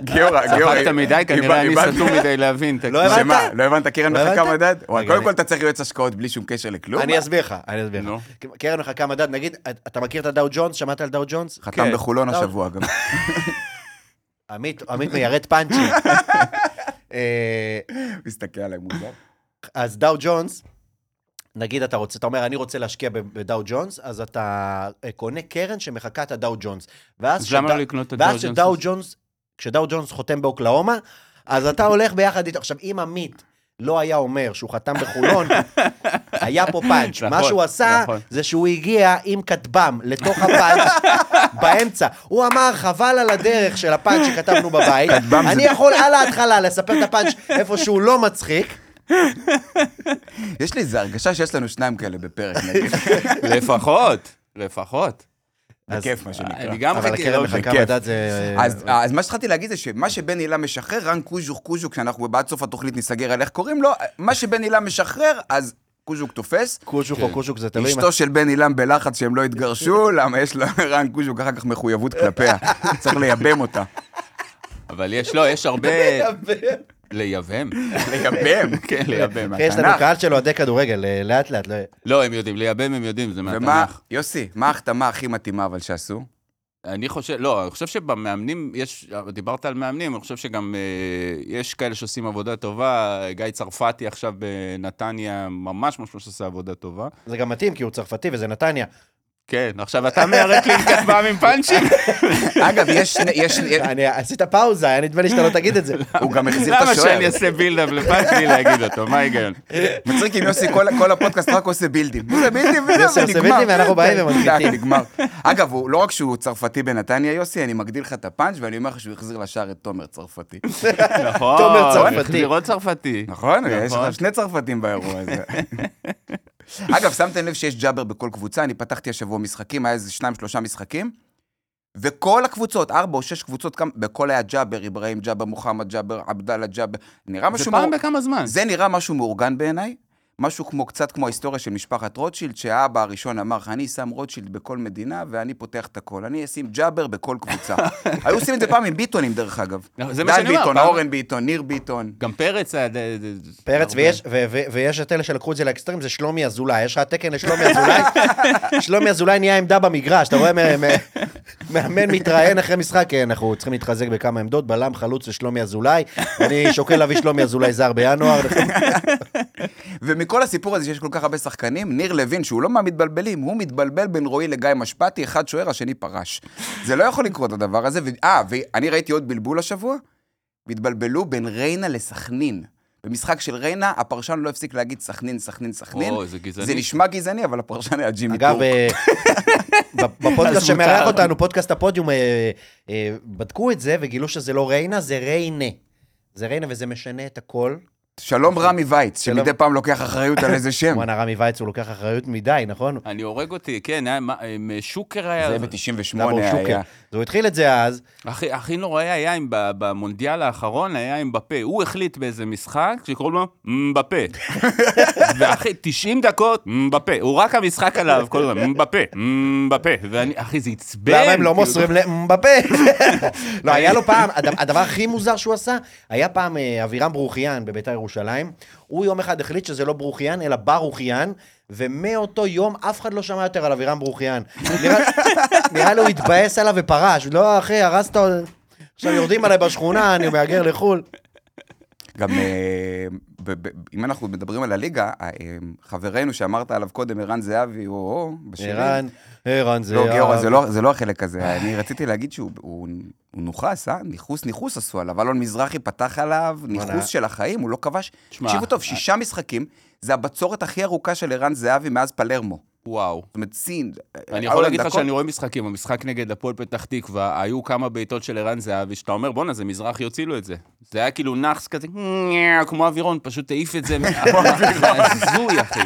גיורא, צחקת מדי, כנראה אני סתום מדי להבין. לא. הבנת? שמה, לא הבנת קרן לא מחכה? מדד? קודם כל אתה צריך יועץ השקעות בלי שום קשר לכלום. אני אסביר לך, אני אסביר. לך. קרן מחכה מדד, נגיד, אתה מכיר את הדאו ג'ונס? שמעת על דאו ג'ונס? חתם כן. בחולון. השבוע גם. עמית, עמית מיירט פאנצ'ים. אה, מסתכל עליי מוזר. אז דאו ג'ונס, נגיד אתה רוצה, אתה אומר, אני רוצה להשקיע בדאו ג'ונס, אז אתה אה, קונה קרן שמחקה את הדאו ג'ונס. ואז לא? כשדאו ג'ונס, כשדאו ג'ונס חותם באוקלאומה, אז אתה הולך ביחד איתו. עכשיו, אם עמית לא היה אומר שהוא חתם בחולון, היה פה פאנץ'. מה נכון, שהוא עשה, נכון. זה שהוא הגיע עם כטב"ם לתוך הפאנץ' באמצע. הוא אמר, חבל על הדרך של הפאנץ' שכתבנו בבית, כטב"ם זה- אני יכול על ההתחלה לספר את הפאנץ' איפה שהוא לא מצחיק. יש לי איזו הרגשה שיש לנו שניים כאלה בפרק, נגיד. לפחות, לפחות. אז- בכיף, מה שנקרא. אני גם אבל חכה, הקרן לא, מחכה בכיף. מדד זה... אז, מה שהתחלתי להגיד זה שמה שבן הילה משחרר, רן קוז'וק קוז'וק, שאנחנו בעד סוף התוכנית ניסגר על איך קוראים לו, מה שבן הילה משחרר, אז קוז'וק תופס. קושוק כן. או קושוק זה תלוי. אשתו של בן אילם בלחץ שהם לא יתגרשו, למה יש לרן קוז'וק אחר כך מחויבות כלפיה. צריך לייבם אותה. אבל יש, לא, יש הרבה... לייבם? לייבם? כן, לייבם. יש לנו מהתנ"ך. קהל של אוהדי כדורגל, אה, לאט לאט. לא- לא, הם יודעים, לייבם הם יודעים, זה מהתנ"ך. יוסי, מה ההחתמה הכי מתאימה אבל שעשו? אני חושב, לא, אני חושב שבמאמנים, יש, דיברת על מאמנים, אני חושב שגם אה, יש כאלה שעושים עבודה טובה, גיא צרפתי עכשיו בנתניה, ממש ממש עושה עבודה טובה. זה גם מתאים, כי הוא צרפתי וזה נתניה. כן, עכשיו אתה מיירט לי עם כתב"ם עם פאנצ'ים? אגב, יש יש, אני עשית פאוזה, היה נדמה לי שאתה לא תגיד את זה. הוא גם החזיר את למה השוער. שאני אעשה בילדאפ לפאנץ' בלי להגיד אותו, מה ההיגיון? מצחיק אם יוסי כל, כל הפודקאסט רק עושה בילדים. הוא עושה בילדים וזהו, יוסי עושה ונגמר. בילדים ואנחנו באים ומקליטים. די, נגמר. אגב, לא רק שהוא צרפתי בנתניה, יוסי, אני מגדיל לך את הפאנץ' ואני אומר לך שהוא החזיר לשער את תומר צרפתי. נכון, תומר צרפתי. נכון? יש נכון. לך שני צרפתים באירוע הזה. אגב, שמתם לב שיש ג'אבר בכל קבוצה? אני פתחתי השבוע משחקים, היה איזה שניים, שלושה משחקים, וכל הקבוצות, ארבע או שש קבוצות, כמה- בכל היה ג'אבר, אברהים ג'אבר, מוחמד ג'אבר, עבדאללה ג'אבר, נראה זה משהו... פעם מאור- בכמה זמן. זה נראה משהו מאורגן בעיניי. משהו כמו, קצת כמו ההיסטוריה של משפחת רוטשילד, שהאבא הראשון אמר לך, אני שם רוטשילד בכל מדינה ואני פותח את הכל. אני אשים ג'אבר בכל קבוצה. היו עושים את זה פעם עם ביטונים, דרך אגב. זה מה שאני אומר, ביטון, אורן ביטון, ניר ביטון. גם פרץ היה... פרץ. ויש, את אלה שלקחו את זה לאקסטרים, זה שלומי אזולאי. יש לך תקן לשלומי אזולאי? שלומי אזולאי נהיה עמדה במגרש, אתה רואה מאמן מתראיין אחרי משחק, כן, אנחנו צריכים להתחזק בכמה עמדות, בלם חלוץ לשלומי אזולאי. אני שוקל להביא שלומי אזולאי זר בינואר. ומכל הסיפור הזה שיש כל כך הרבה שחקנים, ניר לוין, שהוא לא מהמתבלבלים, הוא מתבלבל בין רועי לגיא משפטי, אחד שוער, השני פרש. זה לא יכול לקרות הדבר הזה. ו- אה, ואני ראיתי עוד בלבול השבוע, והתבלבלו בין ריינה לסכנין. במשחק של ריינה, הפרשן לא הפסיק להגיד סכנין, סכנין, סכנין. אוי, זה גזעני. זה נשמע גזעני, אבל הפרשן היה ג'ימי אגב, טורק. אה, ב- בפודקאסט שמארח. אותנו, פודקאסט הפודיום, אה, אה, בדקו את זה וגילו שזה לא ריינה, זה ריינה. זה ריינה וזה משנה את הכל. שלום רמי וייץ, שלום. שמדי פעם לוקח אחריות על איזה שם. כמובן, הרמי וייץ הוא לוקח אחריות מדי, נכון? אני הורג אותי, כן, מה, עם שוקר היה... זה ב-98 דאבור שוקר. היה. אז הוא התחיל את זה אז, הכי, הכי נוראי היה עם, ב- במונדיאל האחרון, היה עם בפה. הוא החליט באיזה משחק שקוראים לו מבפה. ואחי, 90 דקות, מבפה. הוא רק המשחק עליו, כל הזמן, מבפה, מבפה. ואני, אחי, זה עצבן. למה הם לא כאילו. מוסרים למבפה? לא, היה לו פעם, הד- הדבר הכי מוזר שהוא עשה, היה פעם אה, אבירם ברוכיאן בביתר ירושלים, הוא יום אחד החליט שזה לא ברוכיאן, אלא ברוכיאן, ומאותו יום אף אחד לא שמע יותר על אבירם ברוכיאן. נראה- נראה לי הוא התבאס עליו ופרש. לא, אחי, הרסת... עכשיו יורדים עליי בשכונה, אני מהגר לחו"ל. גם אה, אם אנחנו מדברים על הליגה, אה, חברנו שאמרת עליו קודם, ערן זהבי, או. ערן, ערן. לא, גיורא, זה לא- זה לא החלק הזה. אני רציתי להגיד שהוא הוא- הוא נוכס, אה? ניכוס, ניכוס עשו עליו. אלון מזרחי פתח עליו ניכוס של החיים, הוא לא כבש. תקשיבו טוב, שישה משחקים, זה הבצורת הכי ארוכה של ערן זהבי מאז פלרמו. וואו. זאת אומרת, סין. אני אה, יכול להגיד לך. שאני רואה משחקים, המשחק נגד הפועל פתח תקווה, היו כמה בעיטות של ערן זהבי, שאתה אומר, בואנה, זה מזרחי הוציא לו את זה. זה היה כאילו נאחס כזה, כמו אווירון, פשוט העיף את זה. זה הזוי, אחי.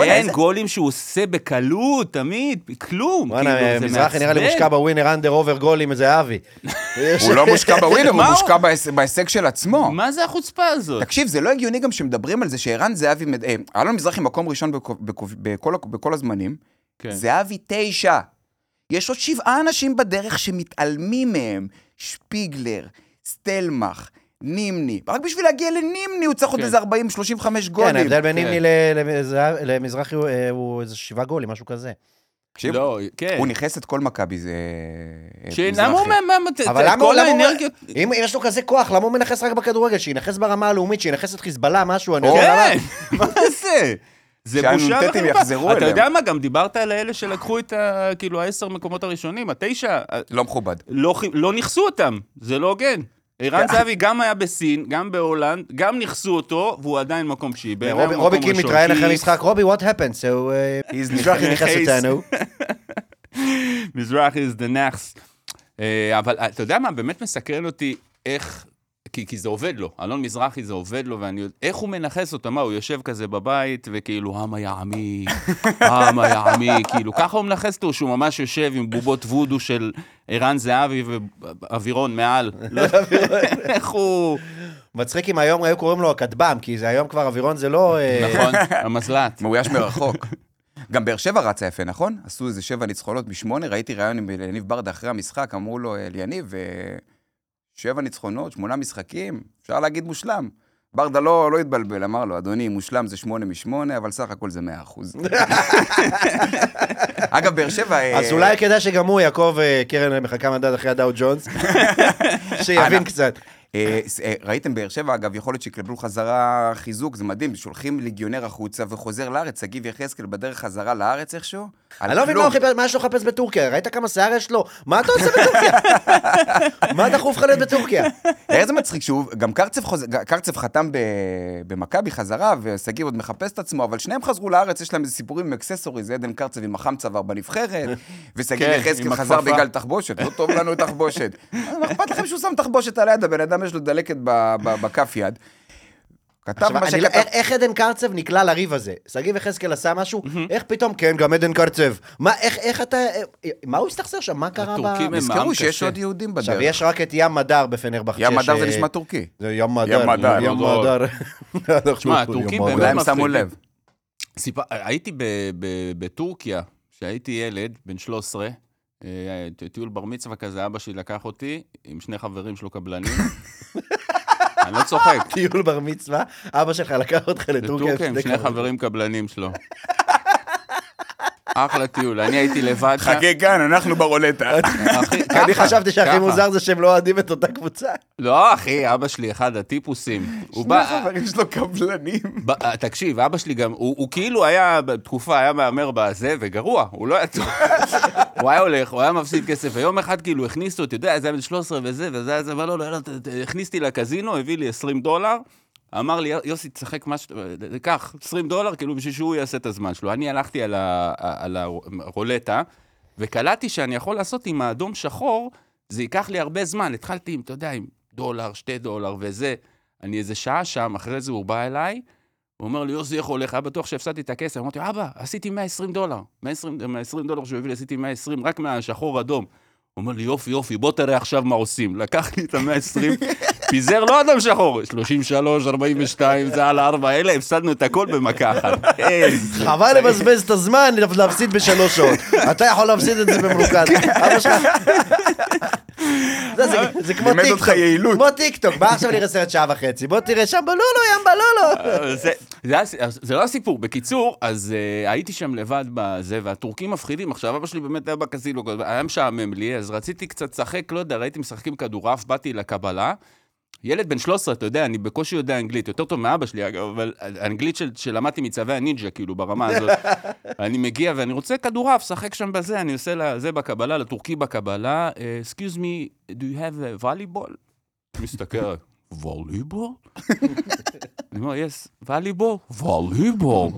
אין גולים שהוא עושה בקלות, תמיד, כלום. בואנה, כאילו, מזרחי נראה לי. מושקע בווינר under over גול עם איזה אבי. הוא לא מושקע בווינר, הוא מושקע בהיש- בהישג של עצמו. מה זה החוצפה הזאת? תקשיב, זה לא הגיוני גם שמדברים על זה שערן זהבי, מד- אה, אלון מזרחי מקום ראשון בכל, בכל הזמנים, כן. זהבי תשע. יש עוד שבעה אנשים בדרך שמתעלמים מהם, שפיגלר, סטלמך, נימני. רק בשביל להגיע לנימני הוא צריך עוד כן. איזה 40-35 כן, גולים. ההבדל בין כן. נימני למזרחי הוא, אה, הוא איזה שבעה גולים, משהו כזה. תקשיב, לא, כן. הוא ניכס את כל מכבי, זה... אה, שלמה הוא מזרחי. מה... מה- את- אבל את למה הוא... כל למה האנרגיות... אם יש לו כזה כוח, למה הוא מנכס רק בכדורגל? שינכס ברמה הלאומית, שינכס את חיזבאללה, משהו, אני יודע כן, למה. מה זה? זה בושה שהנ"טים וחרפה. יחזרו אתה אליהם. יודע מה, גם דיברת על האלה שלקחו את ה... כאילו, העשר מקומות הראשונים, התשע, לא מכובד. לא לא נכסו אותם, זה לא הוגן. ערן זהבי גם היה בסין, גם בהולנד, גם נכסו אותו, והוא עדיין מקום. בעיניי רובי- קין מתראיין אחרי כי משחק, רובי, what happened? So, He's מזרחי נכנס נכס. אותנו. מזרחי is the next. אה, אבל אתה יודע מה, באמת מסקרן אותי איך... כי, כי זה עובד לו, אלון מזרחי זה עובד לו, ואני יודע, איך הוא מנכס אותו, מה, הוא יושב כזה בבית, וכאילו, העם היעמי, העם היעמי, כאילו, ככה הוא מנכס אותו, שהוא ממש יושב עם בובות וודו של ערן זהבי ואווירון מעל. לא איך הוא... מצחיק אם היום היו קוראים לו הכטב"ם, כי זה היום כבר אווירון זה לא... אה, נכון, המזל"ט. מאויש מרחוק. גם באר שבע רצה יפה, נכון? עשו איזה שבע ניצחונות משמונה, ראיתי ראיון עם יניב ברדה אחרי המשחק, אמרו לו, אליניב, אה, שבע ניצחונות, שמונה משחקים, אפשר להגיד מושלם. ברדה לא, לא התבלבל, אמר לו, אדוני, מושלם זה שמונה משמונה, אבל סך הכל זה מאה אחוז. אגב, באר שבע... אה, אז אולי כדאי שגם הוא יעקב אה, קרן מחכה מדד אחרי הדאו ג'ונס, שיבין. קצת. אה, אה, ראיתם באר שבע, אגב, יכול להיות שיקבלו חזרה חיזוק, זה מדהים, שולחים ליגיונר החוצה וחוזר לארץ, שגיב יחזקאל בדרך חזרה לארץ איכשהו. אני לא מבין מה יש לו לחפש בטורקיה, ראית כמה שיער יש לו? מה אתה עושה בטורקיה? מה דחוף לך להיות בטורקיה? איזה מצחיק שהוא, גם קרצב, חתם. במכבי חזרה, ושגיב עוד מחפש את עצמו, אבל שניהם חזרו לארץ, יש להם איזה סיפורים עם אקססוריז, עדן קרצב עם החם צוואר בנבחרת, ושגיב כן, יחזקאל חזר. בגלל תחבושת, לא טוב לנו תחבושת. מה אכפת לכם שהוא שם תחבושת על היד, הבן אדם יש לו דלקת ב... ב... בכף יד. כתב עכשיו, מה לא- שכתב. איך- איך עדן קרצב נקלע לריב הזה? שגיב יחזקאל עשה משהו, איך פתאום, כן, גם עדן קרצב. מה, איך, איך אתה, מה הוא הסתכסר שם? מה קרה ב... הטורקים הם- נזכרו עם שיש קשה. עוד יהודים עכשיו, בדרך. יש רק את ים מדר בפנרבחצ'ה. ים מדר זה נשמע טורקי. זה ים מדר. ים מדר, ים מדר. מדר. תשמע, הטורקים ים באמת מדר. אולי הם שמו מפחידים. לב. סיפר, הייתי ב, ב, בטורקיה, כשהייתי ילד, בן 13, אה, ט- טיול בר מצווה כזה, אבא שלי לקח אותי עם שני חברים שלו קבלנים. אני לא צוחק. טיול בר מצווה, אבא שלך לקח אותך לטורקיה. בטורקיה עם שני חברים קבלנים שלו. אחלה טיול, אני הייתי לבד. חכה כאן, אנחנו ברולטה. אני חשבתי שהכי. מוזר זה שהם לא אוהדים את אותה קבוצה. לא, אחי, אבא שלי אחד הטיפוסים. שני. חברים שלו קבלנים. אה, תקשיב, אבא שלי גם, הוא, כאילו היה בתקופה, היה מהמר בזה, וגרוע, הוא לא היה טוב. הוא היה הולך, הוא היה מפסיד כסף, ויום אחד כאילו הכניסו, אתה יודע, זה היה בן 13 וזה, וזה היה זה, אבל לא, לא, ת- ת- הכניס אותי לקזינו, הביא לי 20 דולר, אמר לי, יוסי, תשחק מה שאתה, קח, 20 דולר, כאילו בשביל שהוא יעשה את הזמן שלו. אני הלכתי על, ה, על הרולטה, וקלטתי שאני יכול לעשות עם האדום שחור, זה ייקח לי הרבה זמן. התחלתי עם, אתה יודע, עם דולר, שתי דולר וזה. אני איזה שעה שם, אחרי זה הוא בא אליי, הוא אומר לי, יוסי, איך הולך? היה בטוח שהפסדתי את הכסף. אמרתי, אבא, עשיתי 120 דולר. 120, 120 דולר שהוא הביא לי, עשיתי 120, רק מהשחור אדום. הוא אומר לי, יופי, יופי, בוא תראה עכשיו מה עושים. לקח לי את ה-120, פיזר לא אדם שחור, 33, 42, זה על הארבע האלה, הפסדנו את הכל במכה אחת. חבל לבזבז את הזמן להפסיד בשלוש שעות. אתה יכול להפסיד את זה במרוכז. שלך... זה- כמו טיקטוק. כמו טיקטוק, בא עכשיו לראות סרט שעה וחצי. בוא תראה שם בלולו, ים בלולו. אה, זה, לא הסיפור. בקיצור, אז uh, הייתי שם לבד בזה, והטורקים מפחידים. עכשיו, אבא שלי באמת היה בקזינו, היה משעמם לי, אז רציתי קצת לשחק, לא יודע, ראיתי משחקים כדורעף, באתי לקבלה. ילד בן 13, אתה יודע, אני בקושי יודע אנגלית, יותר טוב מאבא שלי, אגב, אבל אנגלית של, שלמדתי מצווי הנינג'ה, כאילו, ברמה הזאת. אני מגיע ואני רוצה כדורעף, שחק שם בזה, אני עושה לזה בקבלה, לטורקי בקבלה, excuse me, do you have a volleyball? מסתכל, ווליבול? אני אומר, יס, ווליבול? ווליבול.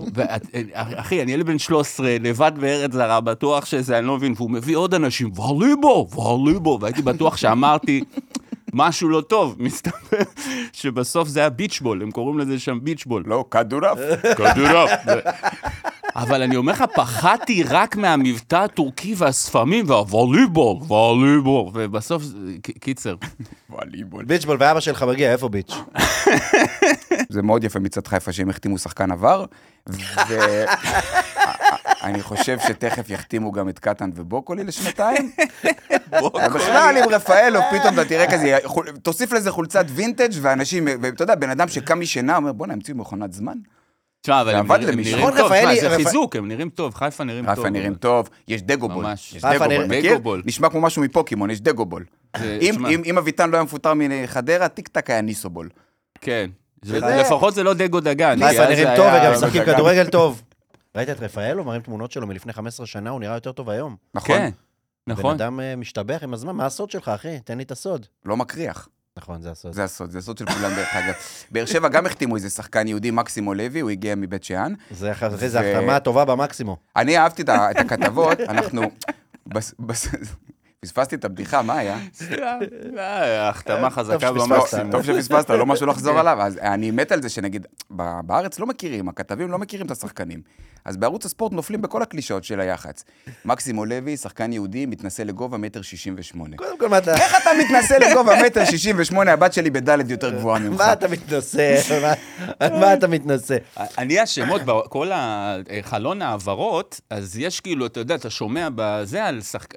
אחי, אני ילד בן 13, לבד בארץ זרה, בטוח שזה, אני לא מבין, והוא מביא עוד אנשים, ווליבול, ווליבול, והייתי בטוח שאמרתי משהו לא טוב, מסתבר שבסוף זה היה ביצ'בול, הם קוראים לזה שם ביצ'בול. לא, כדורעף. כדורעף. אבל אני אומר לך, פחדתי רק מהמבטא הטורקי והשפמים והווליבול, ווליבול, ובסוף, קיצר. וואליבול. ביצ'בול ואבא שלך מגיע, איפה ביץ'? זה מאוד יפה מצד חיפה שהם החתימו שחקן עבר, ואני חושב שתכף יחתימו גם את קטן ובוקולי לשנתיים. בכלל, עם רפאלוב, פתאום אתה תראה כזה, תוסיף לזה חולצת וינטג' ואנשים, ואתה יודע, בן אדם שקם משינה, אומר, בואנה, המציאו מכונת זמן. תשמע, אבל הם נראים- נכון, טוב, תשמע, רפאלי- זה רפא- חיזוק, הם נראים טוב, חיפה נראים טוב. חיפה נראים טוב, יש דגובול. ממש. יש חיפה דגובול, נראים- מכיר? דגובול. נשמע כמו משהו מפוקימון, יש דגובול. זה- אם- תשמע, אם אם אביטן לא היה מפוטר מחדרה, טיק טק היה ניסובול. כן. לפחות זה לא דגו דגן. חיפה נראים טוב וגם משחקים. כדורגל טוב. ראית את רפאלו? מראים תמונות שלו מלפני 15 שנה, הוא נראה יותר טוב היום. נכון? כן, בן נכון. אדם אה, משתבח עם הזמן, מה הסוד שלך, אחי? תן לי את הסוד. לא מקריח. נכון, זה הסוד. זה הסוד, זה הסוד של כולם דרך אגב. באר שבע גם החתימו איזה שחקן יהודי, מקסימו לוי, הוא הגיע מבית שאן. זה אחרי זה ו- החתמה הטובה במקסימו. אני אהבתי את הכתבות, אנחנו... פספסתי את הבדיחה, מה היה? אה, החתמה חזקה. במקסימום. טוב שפספסת, לא משהו לחזור עליו. אז אני מת על זה שנגיד, ב- בארץ לא מכירים, הכתבים לא מכירים את השחקנים. אז בערוץ הספורט נופלים בכל הקלישאות של היח"צ. מקסימו לוי, שחקן יהודי, מתנשא לגובה מטר שישים ושמונה. קודם כל, מה אתה... איך אתה מתנשא לגובה מטר שישים ושמונה, הבת שלי בדלת יותר גבוהה ממך? מה אתה מתנשא? מה- על מה אתה מתנשא? אני השמות, בכל חלון ההעברות, אז יש כאילו, אתה יודע, אתה שומע בזה.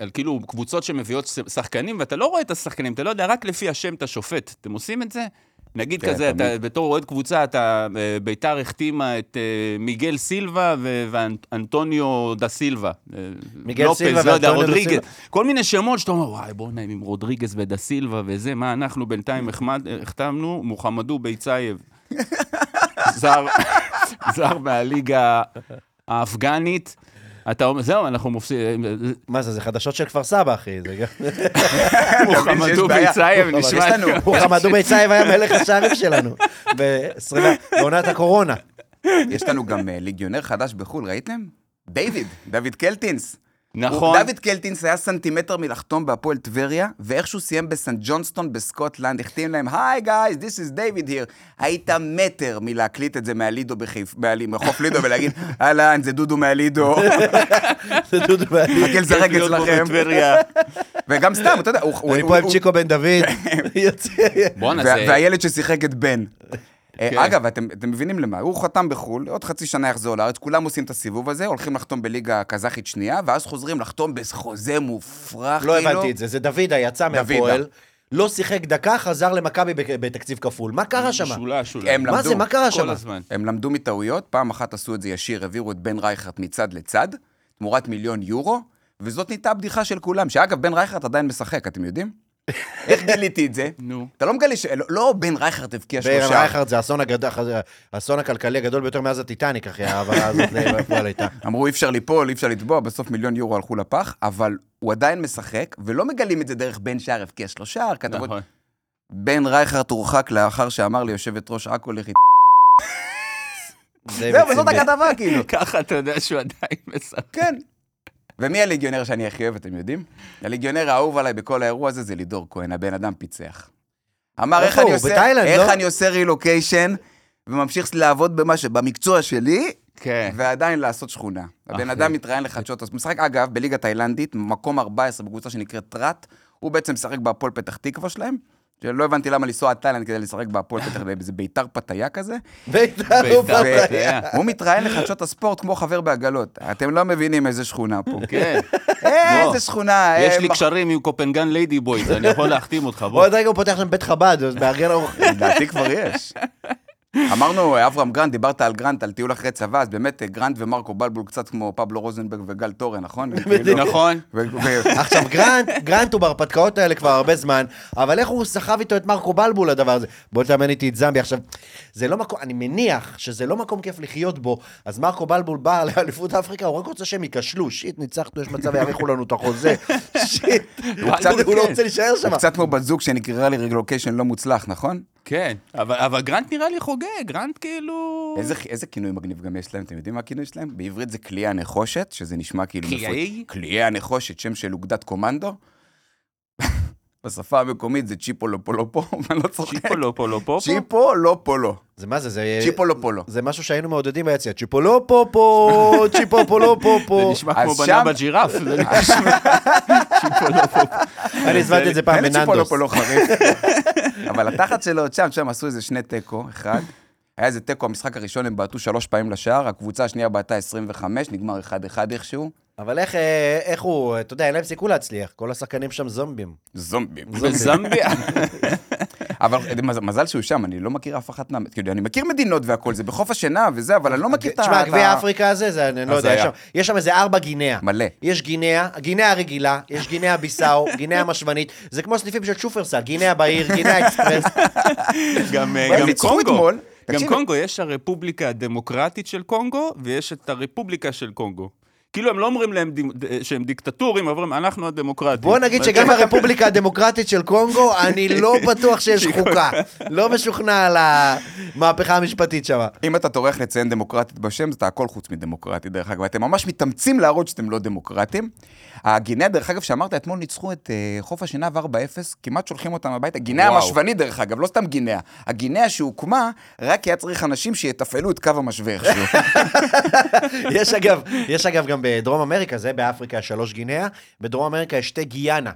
על כאילו קבוצות שמביאות ש- שחקנים, ואתה לא רואה את השחקנים, אתה לא יודע, רק לפי השם אתה שופט. אתם עושים את זה? נגיד כן, כזה, תמיד. אתה בתור אוהד קבוצה, אתה, אה, ביתר החתימה את אה, מיגל סילבה ואנטוניו דה סילבה. אה, מיגל לופז, סילבה לא יודע, ואנטוניו דה רודריגז. סילבה. כל מיני שמות שאתה אומר, וואי, בוא'נה, עם רודריגז ודה סילבה וזה, מה אנחנו בינתיים החתמנו? מוחמד דובייצייב. זר, זר מהליגה האפגנית. אתה אומר, זהו, אנחנו מופסידים. מה זה, זה חדשות של כפר סבא, אחי. מוחמדו אבל נשמע... יש לנו- מוחמד דובייצייב היה מלך השערים שלנו. ב-20 בעונת הקורונה. יש לנו גם אה, ליגיונר חדש בחו"ל, ראיתם? דיוויד, דוד קלטינס. נכון. דוד קלטינס היה סנטימטר מלחתום בהפועל טבריה, ואיכשהו סיים בסנט ג'ונסטון בסקוטלנד, החתים להם, hey guys, this is David here. היית מטר מלהקליט את זה מהלידו בחיפה, מחוף לידו, ולהגיד, אהלן, זה דודו מהלידו, זה דודו ואני. חכה לזרק אצלכם. וגם סתם, אתה יודע, הוא- אני פה עם צ'יקו בן דוד. והילד ששיחק את בן. אה, כן. אגב, אתם, אתם מבינים למה? הוא חתם בחו"ל, עוד חצי שנה יחזור לארץ, כולם עושים את הסיבוב הזה, הולכים לחתום בליגה קזחית שנייה, ואז חוזרים לחתום בחוזה מופרך, לא כאילו. הבנתי את זה, זה דוידה יצא דוידה. מהפועל, לא שיחק דקה, חזר למכבי בתקציב כפול. מה קרה שם? משולש אולי. הם מה למדו. זה, מה קרה שם? כל הזמן. הם למדו מטעויות, פעם אחת עשו את זה ישיר, העבירו את בן רייכרד מצד לצד, תמורת מיליון יורו, וזאת נהייתה הבדיחה של כולם, שאגב, בן רייכרד עדיין משחק, אתם יודעים? איך גיליתי את זה? נו. אתה לא מגלה ש... לא, לא בן רייכרד הבקיע שלושה. רייכרד זה האסון הכלכלי הגדול ביותר מאז הטיטניק, אחי, ההעברה הזאת לפועל הייתה. אמרו אי אפשר ליפול, אי אפשר לתבוע, בסוף מיליון יורו הלכו לפח, אבל הוא עדיין משחק, ולא מגלים את זה דרך בן שער הבקיע שלושה, כתבות. נכון. בן רייכרד הורחק לאחר שאמר ליושבת ראש עכו לכי... זה זהו, וזאת. הכתבה כאילו. ככה אתה יודע שהוא עדיין משחק. כן. ומי הליגיונר שאני הכי אוהב, אתם יודעים? הליגיונר האהוב עליי בכל האירוע הזה זה לידור כהן, הבן אדם פיצח. אמר, איך אני? עושה, בתאילנד, איך לא? אני עושה רילוקיישן, וממשיך לעבוד במה ש... במקצוע שלי, כן. ועדיין לעשות שכונה. הבן. אדם מתראיין לחדשות, אז הוא משחק, אגב, בליגה תאילנדית, מקום 14 בקבוצה שנקראת טראט, הוא בעצם משחק בהפועל פתח תקווה שלהם, שלא הבנתי למה לנסוע עד תאילנד כדי לשחק בהפועל פתח, באיזה ביתר פתיה כזה. בית"ר בית"ר הוא פתח. פתיה. הוא מתראיין לחדשות הספורט כמו חבר בעגלות. אתם לא מבינים איזה שכונה פה. כן. אה. איזה שכונה. יש אה, לי קשרים עם קופנגן ליידי בויז, אני יכול להחתים אותך, בוא. עוד רגע הוא פותח שם בית חב"ד, אז מארגן ארוחה. לדעתי כבר יש. אמרנו, אברהם גרנט, דיברת על גרנט, על טיול אחרי צבא, אז באמת גרנט ומרקו בלבול קצת כמו פבלו רוזנברג וגל תורן, נכון? כאילו, נכון. עכשיו, גרנט, גרנט הוא בהרפתקאות האלה כבר הרבה זמן, אבל איך הוא סחב איתו את מרקו בלבול לדבר הזה? בוא תאמן איתי את זמביה. עכשיו, זה לא מקום, אני מניח שזה לא מקום כיף לחיות בו, אז מרקו בלבול בא לאליפות אפריקה, הוא רק רוצה שהם ייכשלו, שיט, ניצחנו, יש מצב יאריכו לנו את החוזה, שיט, הוא לא כן. רוצה להישאר שם. הוא קצת כמו בת זוג שנקרע לה רילוקיישן לא מוצלח, נכון? כן. אבל אבל גרנט נראה לי חוגג, גרנט כאילו... איזה, איזה כינוי מגניב גם יש להם, אתם יודעים מה הכינוי שלהם? בעברית זה קליעי הנחושת, שזה נשמע כאילו... קליעי? מפות- קליעי הנחושת, שם של אוגדת קומנדו. בשפה המקומית זה צ'יפולופולו פה, אני לא צוחק. צ'יפו לא פה לא פה. צ'יפו לא פולו. זה מה זה, זה... צ'יפו לא פולו. זה משהו שהיינו מעודדים ביציע, צ'יפולו פה פה, צ'יפו לא פה זה פה. נשמע כמו בנה בג'ירף. צ'יפו לא פה. אני הזמנתי את זה פעם אין צ'יפו לא בננדוס. פולו חריף. אבל התחת שלו שם, שם עשו איזה שני תיקו, אחד. היה איזה תיקו, המשחק הראשון הם בעטו שלוש פעמים לשער, הקבוצה השנייה בעטה 25, נגמר 1-1 איכשהו. אבל איך, אה, איך הוא, אתה יודע, אין להם סיכוי להצליח, כל השחקנים שם זומבים. זומבים. בזמביה. אבל מז- מזל שהוא שם, אני לא מכיר אף אחת מה... כאילו, אני מכיר מדינות והכול, זה בחוף השינה וזה, אבל אני לא מכיר את ה... תשמע, גביע אפריקה הזה, זה, אני לא יודע, יש. שם- יש שם איזה ארבע גינאה. מלא. יש גינאה, גינאה הרגילה, יש גינאה ביסאו, גינאה המשוונית, זה כמו סניפים של שופרסל, גינאה בעיר, גינאה אקספרס. גם אה, קונגו. גם קונגו, יש הרפובליקה הדמוקרטית של קונגו, ויש את הרפובליקה של קונגו. כאילו הם לא אומרים להם דיק- שהם דיקטטורים, אומרים, אנחנו הדמוקרטים. בוא נגיד שגם הרפובליקה הדמוקרטית של קונגו, אני לא בטוח שיש חוקה. לא משוכנע על המהפכה המשפטית שם. אם אתה טורח לציין דמוקרטית בשם, אתה הכל חוץ מדמוקרטי, דרך אגב. אתם ממש מתאמצים להראות שאתם לא דמוקרטים. הגינאה, דרך אגב, שאמרת, אתמול ניצחו את uh, חוף השנהב 4-0, כמעט שולחים אותם הביתה. גינאה. המשוונית, דרך אגב, לא סתם גינאה. הגינאה שהוקמה, רק היה צריך אנשים שיתפעלו את קו המשווה איכשהו. יש אגב, יש אגב גם בדרום אמריקה, זה באפריקה שלוש גינאה, בדרום אמריקה יש שתי גיאנה.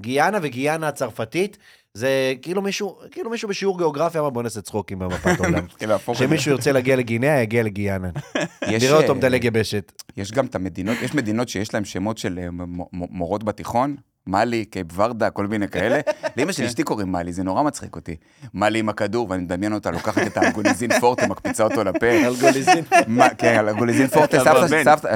גיאנה וגיאנה הצרפתית, זה כאילו מישהו, כאילו מישהו בשיעור גיאוגרפיה אמר בוא נעשה צחוקים במפת עולם. כאילו. שמישהו ירצה להגיע לגינאה, יגיע לגיאנה. נראה אותו אה, מדלג יבשת. יש גם את המדינות, יש מדינות שיש להן שמות של אה, מורות בתיכון, מאלי, קייפ ורדה, כל מיני כאלה. לאמא של אשתי קוראים מאלי, זה נורא מצחיק אותי. מאלי עם הכדור, ואני מדמיין אותה לוקחת את האלגוליזין פורטה, מקפיצה אותו לפה. אלגוליזין. מה, כן, אלגוליזין פורטה,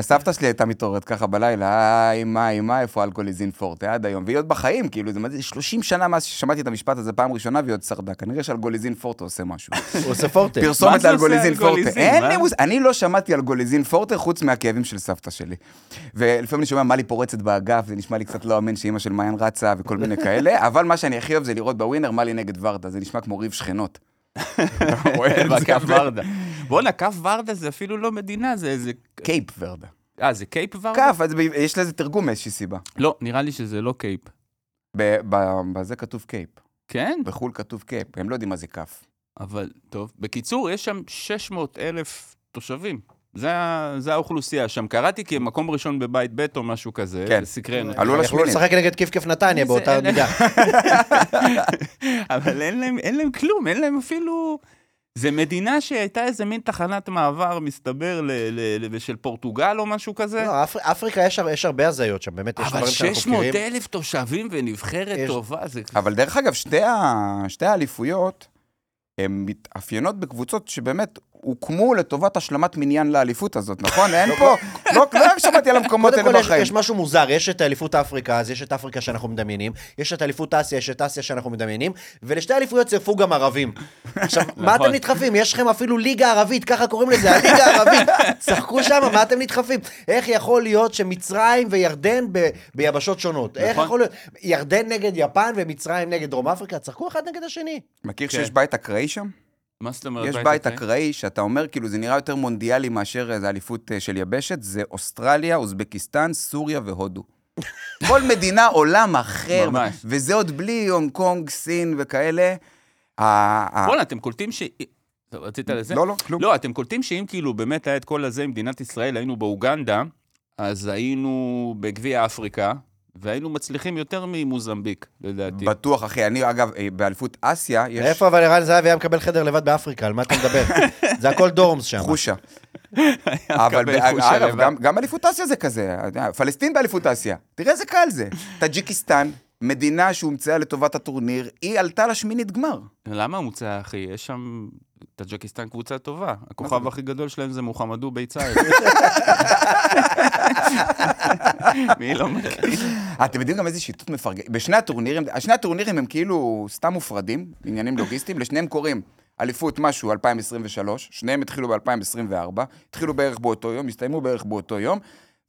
סבתא- שלי הייתה מתעוררת ככה בלילה, היי, מה, אמא, איפה אלגוליזין פורטה עד היום? והיא עוד בחיים, כאילו, זה מדהים, 30 שנה מאז ששמעתי את המשפט הזה פעם ראשונה, והיא עוד שרדה. כנראה שאלגוליזין פורטה עושה משהו. הוא עושה פורטה. מה פרסומת לאלגוליזין פורטה. מה? אני לא שמעתי אלגוליזין פורטה חוץ מהכאבים של סבתא שלי. ולפעמים אני שומע מאלי פורצת באגף, זה נשמע לי קצת לא אמין שאימא של מעיין רצה וכל מיני כאלה, אבל מה שאני הכי אוהב זה לראות בווינר מאלי נגד ורדה, זה נשמע כמו ריב שכנות. אתה רואה את זה? בכף ורדה. בואנה, כף ורדה זה אפילו לא מדינה, זה איזה... קייפ ורדה. אה, זה קייפ ורדה? כף, יש לזה תרגום מאיזושהי סיבה. לא, נראה לי שזה לא קייפ. בזה כתוב קייפ, כן? בחו"ל כתוב קייפ, הם לא יודעים מה זה כף. אבל, טוב. בקיצור, יש שם 600 אלף תושבים. זה, זה האוכלוסייה שם. קראתי כי מקום ראשון בבית ב' או משהו כזה. כן. זה סקרן. עלו יכלו לשמינית. לשחק נגד כיף כיף נתניה באותה מידה. אבל אין להם, אין להם כלום, אין להם אפילו... זה מדינה שהייתה איזה מין תחנת מעבר, מסתבר, ל, ל, ל, של פורטוגל או משהו כזה. לא, אפר- אפריקה יש יש הרבה הזיות שם, באמת, יש אבל דברים שאנחנו 600 מכירים. אלף תושבים ונבחרת יש- טובה, זה... אבל דרך אגב, שתי, ה... שתי האליפויות, הן מתאפיינות בקבוצות שבאמת הוקמו לטובת השלמת מניין לאליפות הזאת, נכון? אין פה, לא, לא רק שמעתי על המקומות קודם האלה כל, יש, בחיים. יש משהו מוזר, יש את אליפות אפריקה, אז יש את אפריקה שאנחנו מדמיינים, יש את אליפות אסיה, יש את אסיה שאנחנו מדמיינים, ולשתי אליפויות צירפו גם ערבים. עכשיו, מה נכון. אתם נדחפים? יש לכם אפילו ליגה ערבית, ככה קוראים לזה, הליגה הערבית. צחקו שם, מה אתם נדחפים? איך יכול להיות שמצרים וירדן ביבשות שונות? איך נכון. יכול להיות? ירדן נגד יפן ומצרים נגד דרום אפריקה, צחקו אחד נגד השני. מכיר כן. שיש בית אקראי שם? מה זאת אומרת? יש בית אקראי שאתה אומר, כאילו, זה נראה יותר מונדיאלי מאשר איזה אליפות אה, של יבשת, זה אוסטרליה, אוזבקיסטן, סוריה והודו. כל מדינה עולם אחר, ממש. וזה עוד בלי הונג קונג, סין וכאלה. בואנה, אתם קולטים ש... טוב, רצית לזה? לא, לא, כלום. לא, אתם קולטים שאם כאילו באמת היה את כל הזה עם מדינת ישראל, היינו באוגנדה, אז היינו בגביע אפריקה, והיינו מצליחים יותר ממוזמביק, לדעתי. בטוח, אחי. אני, אגב, אה, באליפות אסיה, יש איפה אבל ערן זהבי היה מקבל חדר לבד באפריקה, על מה אתה מדבר? זה הכל דורמס שם. חושה. אבל אגב. גם- גם אליפות אסיה זה כזה. פלסטין באליפות אסיה. תראה איזה קל זה. טאג'יקיסטן, מדינה שהומצאה לטובת הטורניר, היא עלתה לשמינית גמר. למה הומצאה, אחי? יש שם... טאג'קיסטן קבוצה טובה. הכוכב הכי גדול שלהם זה מוחמדו ביצאי. מי לא מכיר? אתם יודעים גם איזה שיטות מפרגנת? בשני הטורנירים, שני הטורנירים הם כאילו סתם מופרדים, עניינים לוגיסטיים, לשניהם קוראים אליפות משהו 2023, שניהם התחילו ב-2024, התחילו בערך באותו יום, הסתיימו בערך באותו יום,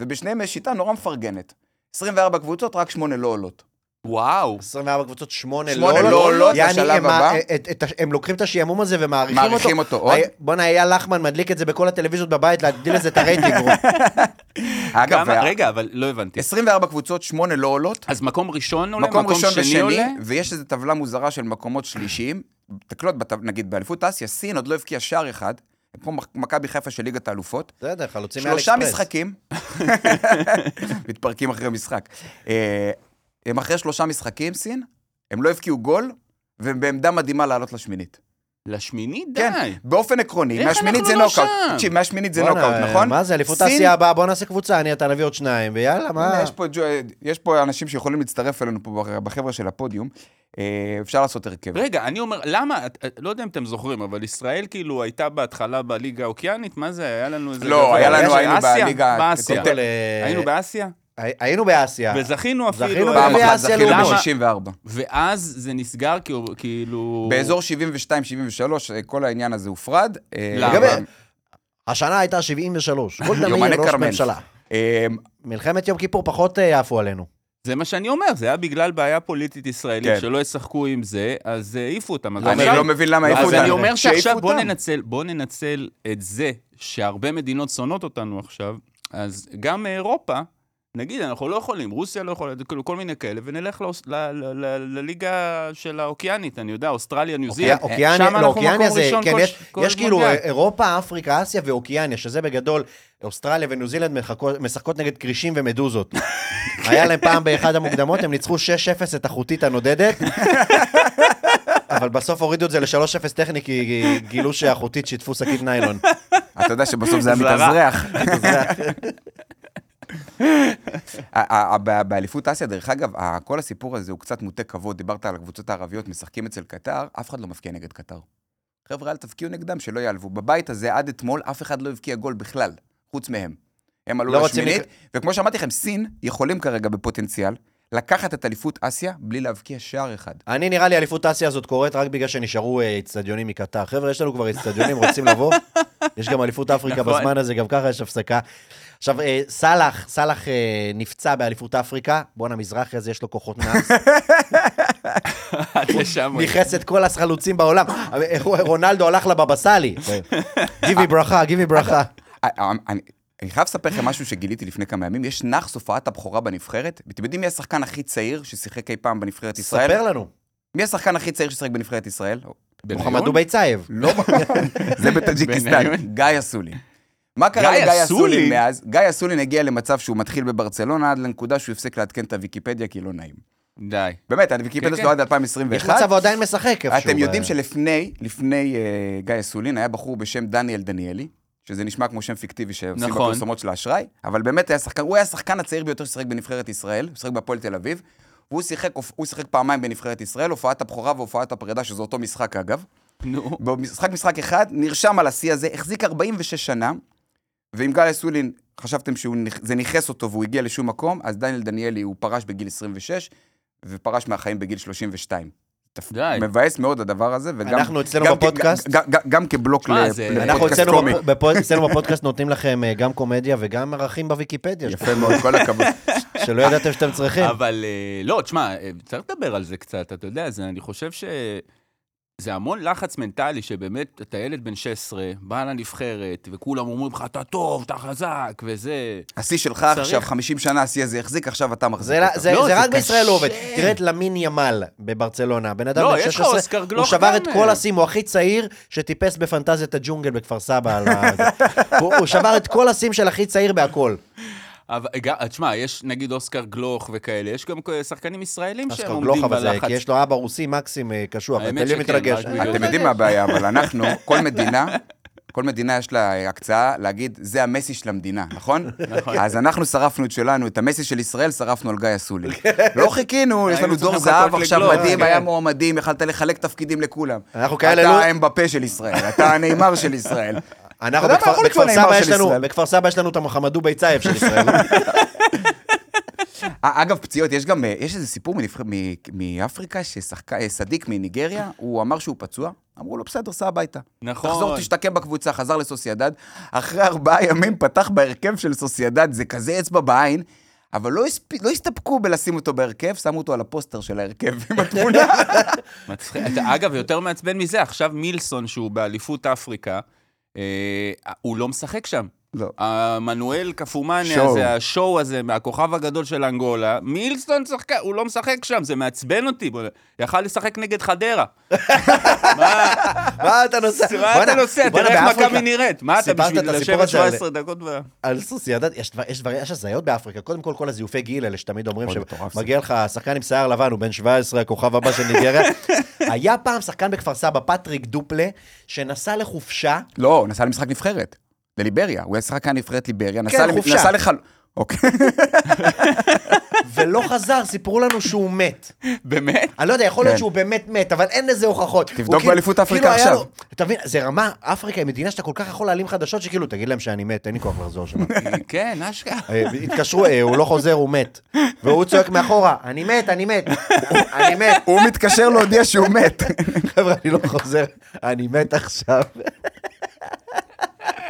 ובשניהם יש שיטה נורא מפרגנת. 24 קבוצות, רק שמונה לא עולות. וואו. 24 קבוצות, שמונה שמונה לא לא עולות יעני, לשלב הם- הבא. את- את- הם לוקחים את השעמום הזה ומעריכים אותו. מעריכים אותו עוד. היה- בואנה, אייל לחמן מדליק את זה בכל הטלוויזיות בבית, להגדיל לזה את הרייטינג. אגב, כמה- וה- רגע, אבל לא הבנתי. 24 קבוצות, שמונה לא עולות, אז מקום ראשון עולה, מקום ראשון שני עולה? ושני, ויש איזו טבלה מוזרה של מקומות שלישיים. תקלוט, נגיד באליפות אסיה, סין עוד לא הבקיעה שער אחד, מק- מכבי חיפה של ליגת האלופות. בסדר, חלוצים מאלי שלושה. משחקים, מתפרקים אחרי משחק. אה, הם אחרי שלושה משחקים, סין, הם לא הבקיעו גול, והם בעמדה מדהימה לעלות לשמינית. לשמינית? כן, די. באופן עקרוני, מהשמינית זה לא נוקאוט. שם? תקשיב, מהשמינית זה נוקאוט, נכון? מה זה, אליפות סין- אסיה הבאה, בוא נעשה קבוצה, אני, אתה נביא עוד שניים, ויאללה, מה? הנה, יש פה, ג'ו- יש פה אנשים שיכולים להצטרף אלינו פה בחבר'ה של הפודיום. אה, אפשר לעשות הרכב. רגע, אני אומר, למה, לא יודע אם אתם זוכרים, אבל ישראל כאילו הייתה בהתחלה בליגה האוקיינית, מה זה, היה לנו איזה... לא? היה לנו, היינו? בליגה- באסיה. אה, היינו באסיה? הי- היינו באסיה. וזכינו אפילו. זכינו פעם בגביע אחת זכינו לאומות. ב-64. ואז זה נסגר כאילו-. באזור 72-73, אה, כל העניין הזה הופרד. אה, למה? השנה הייתה 73. גולדה יומני מאיר, ראש. ממשלה. אה, מלחמת יום כיפור פחות אה, עפו עלינו. זה מה שאני אומר, זה היה בגלל בעיה פוליטית ישראלית, כן. שלא ישחקו עם זה, אז אה, העיפו אותם. אז אני עכשיו- לא מבין למה העיפו אז אותנו. אני אומר שעכשיו בוא אותם. ננצל, בוא ננצל את זה שהרבה מדינות שונאות אותנו עכשיו, אז גם מאירופה, נגיד, אנחנו לא יכולים, רוסיה לא יכולה, כאילו כל מיני כאלה, ונלך לאוס- ל- ל- ל- לליגה של האוקיינית, אני יודע, אוסטרליה, ניו זילנד, אוקיאניה, שם לא, אנחנו מקום זה, ראשון כן, כל- יש, כל יש כאילו. אירופה, אפריקה, אסיה ואוקיאניה, שזה בגדול, אוסטרליה וניו זילנד משחקות, נגד כרישים ומדוזות. היה להם פעם באחד המוקדמות, הם ניצחו 6-0 את החוטית הנודדת, אבל בסוף הורידו את זה ל-3-0 טכני, כי גילו שהחוטית שיתפו שקית ניילון. אתה יודע שבסוף זה היה. מתאזרח. באליפות אסיה, דרך אגב, כל הסיפור הזה הוא קצת מוטה כבוד. דיברת על הקבוצות הערביות, משחקים אצל קטר, אף אחד לא מפקיע נגד קטר. חבר'ה, אל תפקיעו נגדם, שלא יעלבו. בבית הזה, עד אתמול, אף אחד לא הבקיע גול בכלל, חוץ מהם. הם עלו לא לשמינית, וכמו שאמרתי לכם, סין יכולים כרגע בפוטנציאל לקחת את אליפות אסיה בלי להבקיע שער אחד. אני, נראה לי, אליפות אסיה הזאת קורית רק בגלל שנשארו אה, אצטדיונים מקטר. חבר'ה, יש לנו כבר אצטדיונים, רוצים לבוא? יש גם אליפות אפריקה נכון. בזמן הזה, גם ככה יש הפסקה. עכשיו, אה, סאלח, סאלח אה, נפצע באליפות אפריקה. בואנה, מזרחי הזה יש לו כוחות נאס. ניכס את כל החלוצים בעולם. אה, רונלדו הלך לבבא סאלי. גיבי ברכה, גיבי ברכה. אני- חייב לספר לכם משהו שגיליתי לפני כמה ימים, יש נאחס הופעת הבכורה בנבחרת, ואתם יודעים מי השחקן הכי צעיר ששיחק אי פעם בנבחרת ישראל? ספר לנו. מי השחקן הכי צעיר ששיחק בנבחרת ישראל? מוחמד דובייצייב. לא, זה בטאג'יקיסטן? גיא אסולין. מה קרה גיא לגיא אסולין? מאז? גיא אסולין הגיע למצב שהוא מתחיל בברצלונה עד לנקודה שהוא הפסיק לעדכן את הוויקיפדיה כי לא נעים. די. באמת, הוויקיפדיה כן, שלו עד יש 2021. מצב, הוא עדיין משחק איפשהו. אתם יודעים שלפני, לפני אה, גיא אסולין, היה בחור בשם דניאל דניאלי, שזה נשמע כמו שם פיקטיבי שעושים נכון. בפרסומות של האשראי, אבל באמת היה שחקן, הוא היה השחקן הצעיר ביותר ששיחק בנבחרת ישראל, הוא שיחק בהפועל תל אביב, והוא שיחק, הוא שיחק פעמיים בנבחרת ישראל, הופעת הבכורה והופעת הפרידה, שזה אותו משחק אגב. נו. במשחק משחק אחד, נרשם על השיא הזה, החזיק 46 שנה, ואם גיא אסולין, חשבתם שזה ניכס אותו והוא הגיע לשום מקום, אז דניאל דניאלי, הוא פרש בגיל 26, ופרש מהחיים בגיל 32. די. מבאס מאוד הדבר הזה, וגם... אנחנו אצלנו גם כ- בפודקאסט- גם- גם- גם כבלוק אנחנו לפודקאסט אצלנו קומי. בפ- בפוד- אצלנו בפודקאסט נותנים לכם אה, גם קומדיה וגם ערכים בוויקיפדיה, יפה מאוד, כל הכבוד. שלא ידעתם שאתם צריכים. אבל אה, לא, תשמע, אה, צריך לדבר על זה קצת, אתה יודע, זה, אני חושב ש... זה המון לחץ מנטלי, שבאמת, אתה ילד בן 16, בא לנבחרת, וכולם אומרים לך, אתה טוב, אתה חזק, וזה... השיא שלך צריך. עכשיו, 50 שנה השיא הזה החזיק, עכשיו אתה מחזיק זה, אותו. זה, לא, זה זה רק בישראל לא. עובד. תראה את למין ימל בברצלונה. בן אדם לא, בן יש לך 16, אוסקר הוא שבר גם, את כל. השיאים, הוא הכי צעיר שטיפס בפנטזיית הג'ונגל בכפר סבא. הוא, הוא שבר את כל השיאים של הכי צעיר בהכל. אבל, תשמע, יש נגיד אוסקר גלוך וכאלה, יש גם שחקנים ישראלים שהם אסקר עומדים גלוך, אבל זה, בלחץ. כי יש לו אבא רוסי מקסים אה, קשוח. אתה שכן, מתרגש. אתם יודעים מה הבעיה, אבל אנחנו, כל מדינה, כל מדינה יש לה הקצאה להגיד, זה המסי של המדינה, נכון? נכון. אז אנחנו שרפנו את שלנו, את המסי של ישראל, שרפנו על גיא אסולין. לא חיכינו, יש לנו דור זהב עכשיו מדהים, כן. היה מועמדים, יכלת לחלק תפקידים לכולם. אנחנו כאלה אתה לא- האמבפה של ישראל, אתה הנאמר של ישראל. אנחנו בכפר, סבא יש לנו, ישראל. בכפר סבא יש לנו את המוחמד דובייצייב של ישראל. אה, אגב, פציעות, יש גם, אה, יש איזה סיפור מנבח- מ- מאפריקה, שסאדיק מניגריה, הוא אמר שהוא פצוע, אמרו לו, בסדר, סע הביתה. נכון. תחזור, תשתקם בקבוצה, חזר לסוסיידד. אחרי ארבעה ימים פתח בהרכב של סוסיידד, זה כזה אצבע בעין, אבל לא, הספ... לא הסתפקו בלשים אותו בהרכב, שמו אותו על הפוסטר של ההרכב עם התמונה. מצחיק. אתה- אגב, יותר מעצבן מזה, עכשיו מילסון, שהוא באליפות אפריקה, אה, הוא לא משחק שם. לא. המנואל קפומניה שואו. הזה, השואו הזה, מהכוכב הגדול של אנגולה, מילסון שחק... הוא לא משחק שם, זה מעצבן אותי. בוא- יכל לשחק נגד חדרה. מה אתה נוסע? מה אתה נוסע? תראה איך מכבי נראית. מה אתה בשביל לשבת הזה על- 17 דקות ב... על סוסיידד, יש הזיות באפריקה. קודם כל, כל הזיופי גיל האלה שתמיד אומרים. שמגיע לך שחקן עם שיער לבן, הוא בן 17, הכוכב הבא של ניגריה. היה פעם שחקן בכפר סבא, פטריק דופלה, שנסע לחופשה, לא, נסע למשחק נבחרת, לליבריה. הוא היה שחקן נבחרת ליבריה, נסע כן, למ- חופשה. נסע לחל... אוקיי. ולא חזר, סיפרו לנו שהוא מת. באמת? אני לא יודע, יכול להיות כן. שהוא באמת מת, אבל אין לזה הוכחות. תבדוק כאילו- באליפות אפריקה כאילו היה עכשיו. אתה מבין, זה רמה, אפריקה היא מדינה שאתה כל כך יכול להעלים חדשות, שכאילו, תגיד להם שאני מת, אין לי כוח לחזור שם. כן, אשכרה. אה, התקשרו, אה, הוא לא חוזר, הוא מת. והוא צועק מאחורה, אני מת, אני מת, אני מת. הוא מתקשר להודיע שהוא מת. חבר'ה, אני לא חוזר, אני מת עכשיו.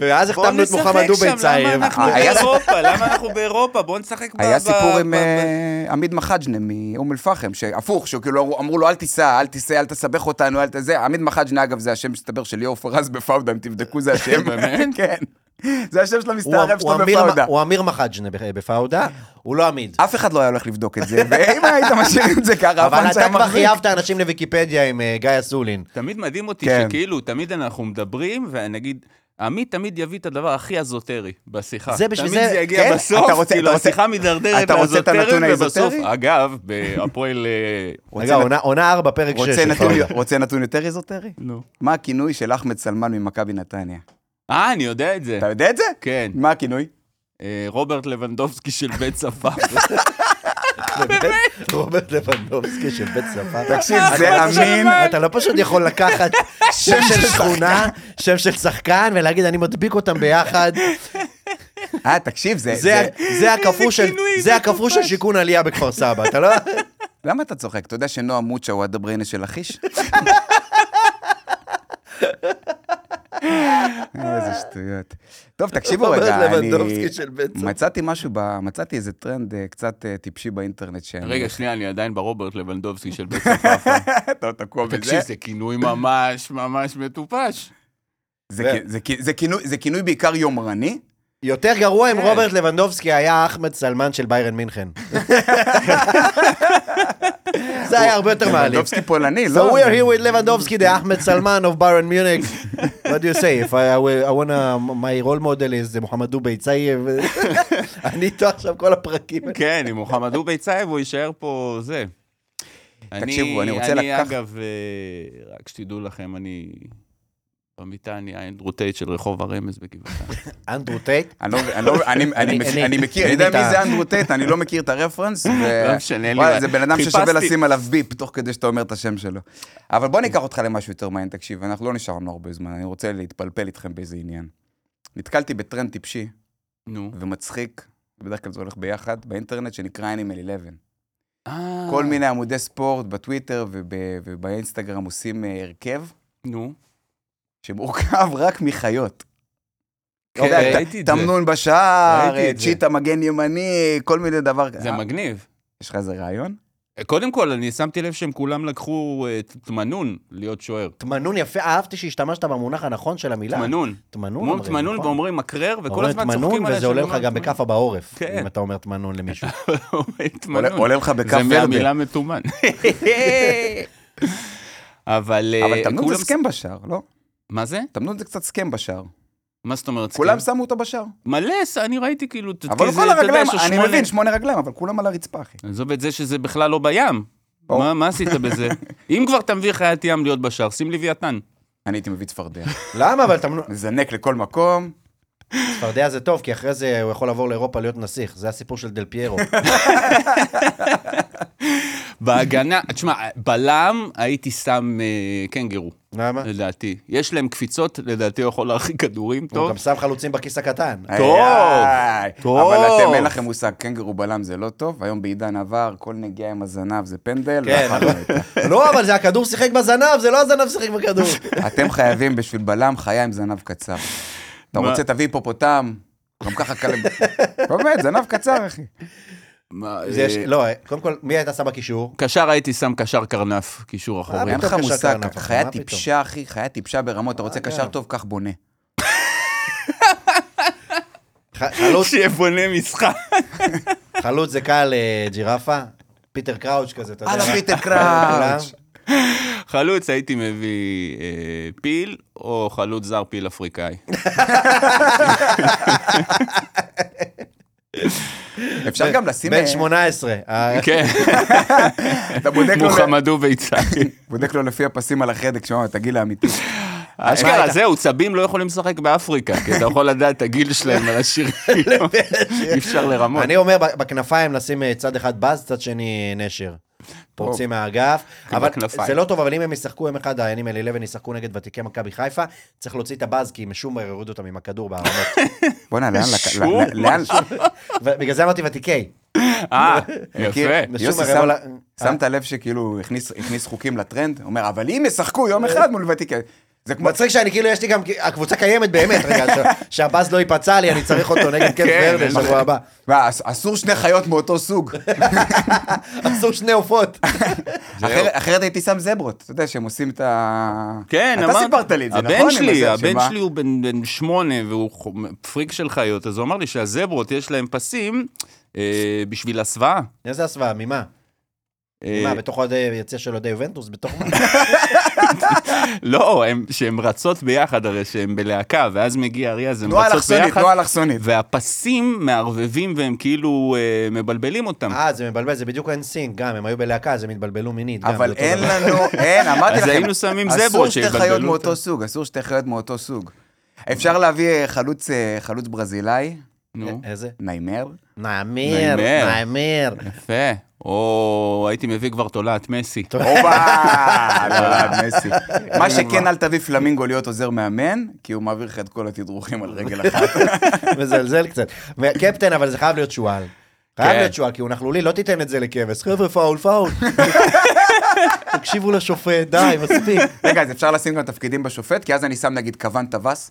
ואז בוא החתמנו את נשחק מוחמד שם, דובי למה צייב. אנחנו היה- באירופה? למה אנחנו באירופה? בוא נשחק ב... היה סיפור עם אה, עמיד מחג'נה מאום אל-פחם, שהפוך, שכאילו אמרו- לו, אל תיסע, אל תיסע, אל תסבך אותנו, אל תזה. עמיד מחג'נה, אגב, זה השם מסתבר של ליאור פרז בפאודה, אם תבדקו, זה השם. באמת? כן. זה השם של המסתערב שלו בפאודה. הוא אמיר מחג'נה בפאודה, הוא לא עמיד. אף אחד לא היה הולך לבדוק את זה, ואם היית משאיר את זה ככה, אבל אתה כבר. חייבת אנשים לוויקיפדיה עם אה, גיא אסולין. תמיד מדהים אותי כן. שכאילו, תמיד אנחנו מדברים, ונגיד, עמית תמיד יביא את הדבר הכי אזוטרי בשיחה. זה בשביל תמיד זה- זה יגיע כן? בסוף, אתה רוצה- כאילו, אתה רוצה- השיחה מידרדרת אתה רוצה את הנתון לאזוטרי, ובסוף? אגב, בהפועל... אה, רגע, עונה- ארבע, פרק שש. רוצה נתון- פאודה. רוצה נתון יותר איזוטרי? נו. מה הכינוי של אחמד סלמן ממכבי נתניה? אה, אני יודע את זה. אתה יודע את זה? כן. מה הכינוי? אה, רוברט לבנדובסקי של בית שפה. באמת? רוברט לבנדובסקי של בית שפה. תקשיב, זה לא אמין. אתה לא פשוט יכול לקחת שם של שכונה, שם של שחקן, ולהגיד, אני מדביק אותם ביחד. אה, תקשיב, זה... זה הקפוא של- שיכון עלייה בכפר סבא, אתה לא... למה אתה צוחק? אתה יודע שנועה מוצ'ה הוא הדבריינה של לכיש? איזה שטויות. טוב, תקשיבו רגע, אני. מצאתי משהו, ב- מצאתי איזה טרנד אה, קצת אה, טיפשי באינטרנט שאני... רגע, שנייה, אני עדיין ברוברט לבנדובסקי של בית שפה. אתה תקוע בזה? תקשיב, זה כינוי ממש ממש מטופש. זה ו- כ- זה כ- זה כינוי- זה כינוי בעיקר יומרני. יותר גרוע אם כן. רוברט לבנדובסקי היה אחמד סלמן של ביירן מינכן. זה היה הרבה יותר מעליב. לבנדובסקי פולני, So לא? we are here with Lewandowski, the Ahmed Salman of Bayern Munich. What do you say? If I, I, wanna, my role model is מוחמד דובייצייב. אני איתו עכשיו כל הפרקים. כן, עם מוחמד דובייצייב, הוא יישאר פה זה. תקשיבו, אני רוצה אני, לקח- אגב, אה, רק שתדעו לכם, אני... במיטה אני האנדרו טייט של רחוב הרמז בגבעתיים. אנדרו טייט. אני אני אני- אני אני- מכיר- אני- אני מכיר, אני אני יודע מי זה אנדרו טייט, אני לא מכיר את הרפרנס. לא משנה, אין לי בעיה. זה בן אדם ששווה לשים עליו ביפ, תוך כדי שאתה אומר את השם שלו. אבל בוא ניקח אותך למשהו יותר מעניין, תקשיב, אנחנו לא נשארנו הרבה זמן, אני רוצה להתפלפל איתכם באיזה עניין. נתקלתי בטרנד טיפשי. ומצחיק, בדרך כלל זה הולך ביחד, באינטרנט שנקרא Animal 11. אה, כל מיני עמודי ספורט בטוויטר וב- ובאינסטגרם עושים אה, הרכב נו. שמורכב רק מחיות. כן, ראיתי את זה. תמנון בשער, את. צ'יטה מגן ימני, כל מיני דבר כזה. זה מגניב. יש לך איזה רעיון? קודם כל, אני שמתי לב שהם כולם לקחו אה, תמנון להיות שוער. תמנון יפה, אהבתי שהשתמשת במונח הנכון של המילה. תמנון. תמנון. אומרים תמנון נכון. ואומרים מקרר, וכל הזמן תמנון, צוחקים עליה וזה עולה לך גם. בכאפה בעורף, כן. אם אתה אומר תמנון למישהו. עולה- לך בכף זה. מהמילה מתומן. אבל אה, אבל תמנון זה סכם בשער, לא? מה זה? תמנון זה קצת סכם בשער. מה זאת אומרת? כולם? שמו אותו בשער. מלא, אני ראיתי כאילו, אבל זה, כל אתה הרגליים, אני שמונה- מבין, שמונה רגליים, אבל כולם על הרצפה, אחי. עזוב את זה שזה בכלל לא בים. מה מה עשית בזה? אם כבר אתה מביא חיית ים להיות בשער, שים לוויתן. אני הייתי מביא צפרדע. למה? אבל תמנון... מזנק לכל מקום. צפרדע זה טוב, כי אחרי זה הוא יכול לעבור לאירופה להיות נסיך. זה הסיפור של דל פיירו. בהגנה, תשמע, בלם הייתי שם אה, קנגרו, למה? לדעתי. יש להם קפיצות, לדעתי הוא יכול להרחיק כדורים הוא טוב. גם שם חלוצים בכיס הקטן. טוב, טוב. אבל אתם, אין לכם מושג, קנגרו בלם זה לא טוב, היום בעידן עבר, כל נגיעה עם הזנב זה פנדל. כן, לא, אבל זה הכדור שיחק בזנב, זה לא הזנב שיחק בכדור. אתם חייבים בשביל בלם חיה עם זנב קצר. אתה? רוצה, תביא היפופוטם, גם ככה קל... באמת, זנב קצר, אחי. מה, אה, לא, קודם כל, מי היית שם בקישור? קשר הייתי שם קשר קרנף, קישור אחורי. אין לך מושג, חיה? טיפשה, אחי, חיה טיפשה ברמות, אתה רוצה. קשר טוב, קח בונה. חלוץ- שיבונה משחק. חלוץ זה קל אה, ג'ירפה, פיטר קראוץ' כזה, אתה יודע. הלאה? פיטר קראוץ'. חלוץ הייתי מביא אה, פיל, או חלוץ זר פיל אפריקאי. אפשר גם לשים... בן אה, 18. אה, כן, אתה בודק לו- מוחמד דובייצייב. בודק לו לפי הפסים על החדק, שמע, את הגיל האמיתי. אשכרה, אתה- זהו, צבים לא יכולים לשחק באפריקה, כי אתה יכול לדעת את הגיל שלהם על השירים. אי אפשר לרמות. אני אומר, בכנפיים נשים אה, צד אחד באז, צד שני נשר. פורצים מהאגף. אבל. זה לא טוב, אבל אם הם ישחקו יום אחד, העניינים האלה 11 ישחקו נגד ותיקי מכבי חיפה, צריך להוציא את הבאז, כי משום יורידו אותם עם הכדור בערמות. בוא'נה, לאן... לק- שום ל- לאן... ובגלל זה אמרתי ותיקי. אה? יפה. יוסי, שמת לב שכאילו הכניס חוקים לטרנד? אומר, אבל אם ישחקו יום אחד מול ותיקי... זה כמו... מצחיק שאני כאילו, יש לי גם, הקבוצה קיימת באמת, רגע, ש- שהבאז לא ייפצע לי, אני צריך אותו נגד קמפ כן, ורדה אין שבוע הבא. מה, אס- אסור שני חיות מאותו סוג. עשו שני עופות. אחרת- הייתי שם זברות, אתה יודע שהם עושים את ה... כן, אתה אמרתי. סיפרת לי את זה, נכון? הבן שלי, הבן? שלי הוא בן שמונה, והוא פריק של חיות, אז הוא אמר לי שהזברות, יש להם פסים אה, בשביל הסוואה. איזה הסוואה, ממה? אה, מה, בתוך אוהדי, יציע של אוהדי יובנטוס? בתוך מה? לא, הם- שהן רצות ביחד, הרי שהן בלהקה, ואז מגיע אריה, אז הן רצות ביחד, תנועה אלכסונית. והפסים מערבבים והם כאילו אה, מבלבלים אותם. אה, זה מבלבל, זה בדיוק אין סינק, גם, הם היו בלהקה, אז הם התבלבלו מינית. אבל אין. לנו, אין, אמרתי אז לכם, היינו שמים אסור זברות שתי שיבלבלו חיות מאותו אותם. סוג, אסור שתי חיות מאותו סוג. אפשר להביא אה, חלוץ, אה, חלוץ ברזילאי, נו, איזה? ניימר. נעמיר. נעמיר. יפה. או הייתי מביא כבר תולעת משי. הופה, לא, מסי. מה שכן, אל תביא פלמינגו להיות עוזר מאמן, כי הוא מעביר לך את כל התדרוכים על רגל אחת. מזלזל קצת. קפטן, אבל זה חייב להיות שועל. חייב כן. להיות שועל, כי הוא נכלולי, לא תיתן את זה לכבש. חבר'ה, פאול, פאול. תקשיבו לשופט, די, מספיק. רגע, אז אפשר לשים גם תפקידים בשופט, כי אז אני שם נגיד כוון טווס.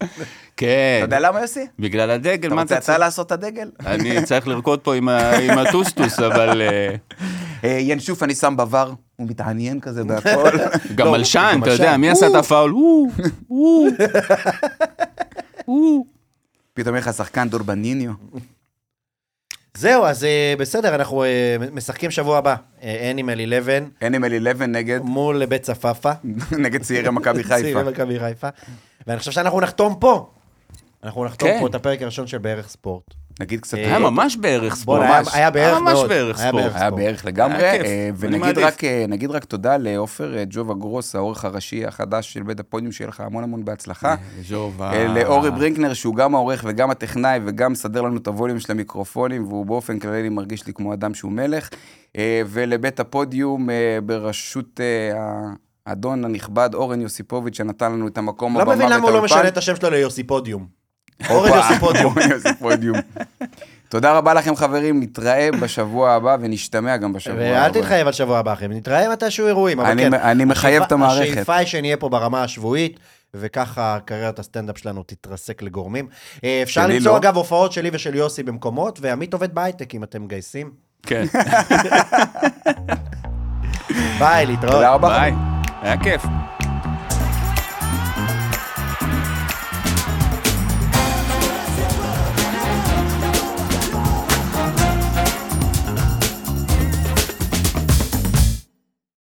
כן. אתה יודע למה, יוסי? בגלל הדגל, אתה מה רוצה אתה אתה צריך? לעשות את הדגל? אני צריך לרקוד פה עם הטוסטוס, אבל... אה, אה, ינשוף אני שם בבר. הוא מתעניין כזה בהכל. גם לא, מלשן, אתה יודע. מי עשה את הפאול? פתאום יהיה לך שחקן דורבניניו. זהו, אז אה, בסדר, אנחנו אה, משחקים שבוע הבא. אנימל 11 אנימל 11 נגד, מול בית צפאפא. נגד צעירי מכבי חיפה. צעירי מכבי חיפה. ואני חושב שאנחנו נחתום פה. אנחנו נחתום כן. פה את הפרק הראשון של בערך ספורט. נגיד קצת... אה, היה ממש בערך ספורט. היה- בערך ממש. בערך ספורט. היה. בערך לגמרי, אה, ונגיד. רק, אה, נגיד רק תודה לעופר ג'ובה גרוס, העורך הראשי החדש של בית הפודיום, שיהיה לך המון המון בהצלחה. ז'ובה. אה, לאורי ברינקנר, שהוא גם העורך וגם הטכנאי, וגם מסדר לנו את הווליום של המיקרופונים, והוא באופן כללי מרגיש לי כמו אדם שהוא מלך. ולבית הפודיום, בראשות אה, האדון הנכבד אורן יוסיפוביץ', שנתן לנו את המקום לא הבמה מבין ואת למה הוא לא האולפן. משנה את השם שלו ליוסיפודיום. אורן הופה, יוסיפודיום. אורן יוסיפודיום. תודה רבה לכם חברים, נתראה בשבוע הבא ונשתמע גם בשבוע הבא. ואל תתחייב על שבוע הבא, אחי. נתראה מתישהו אירועים, אבל אני- כן. אני מחייב את המערכת. השאיפה היא שנהיה פה ברמה השבועית, וככה קריירת הסטנדאפ שלנו תתרסק לגורמים. אה, אפשר למצוא לא. אגב הופעות שלי ושל יוסי במקומות, ועמית עובד בהייטק אם אתם מגייסים. כן. ביי, להתראות. תודה רבה. ביי. היה כיף.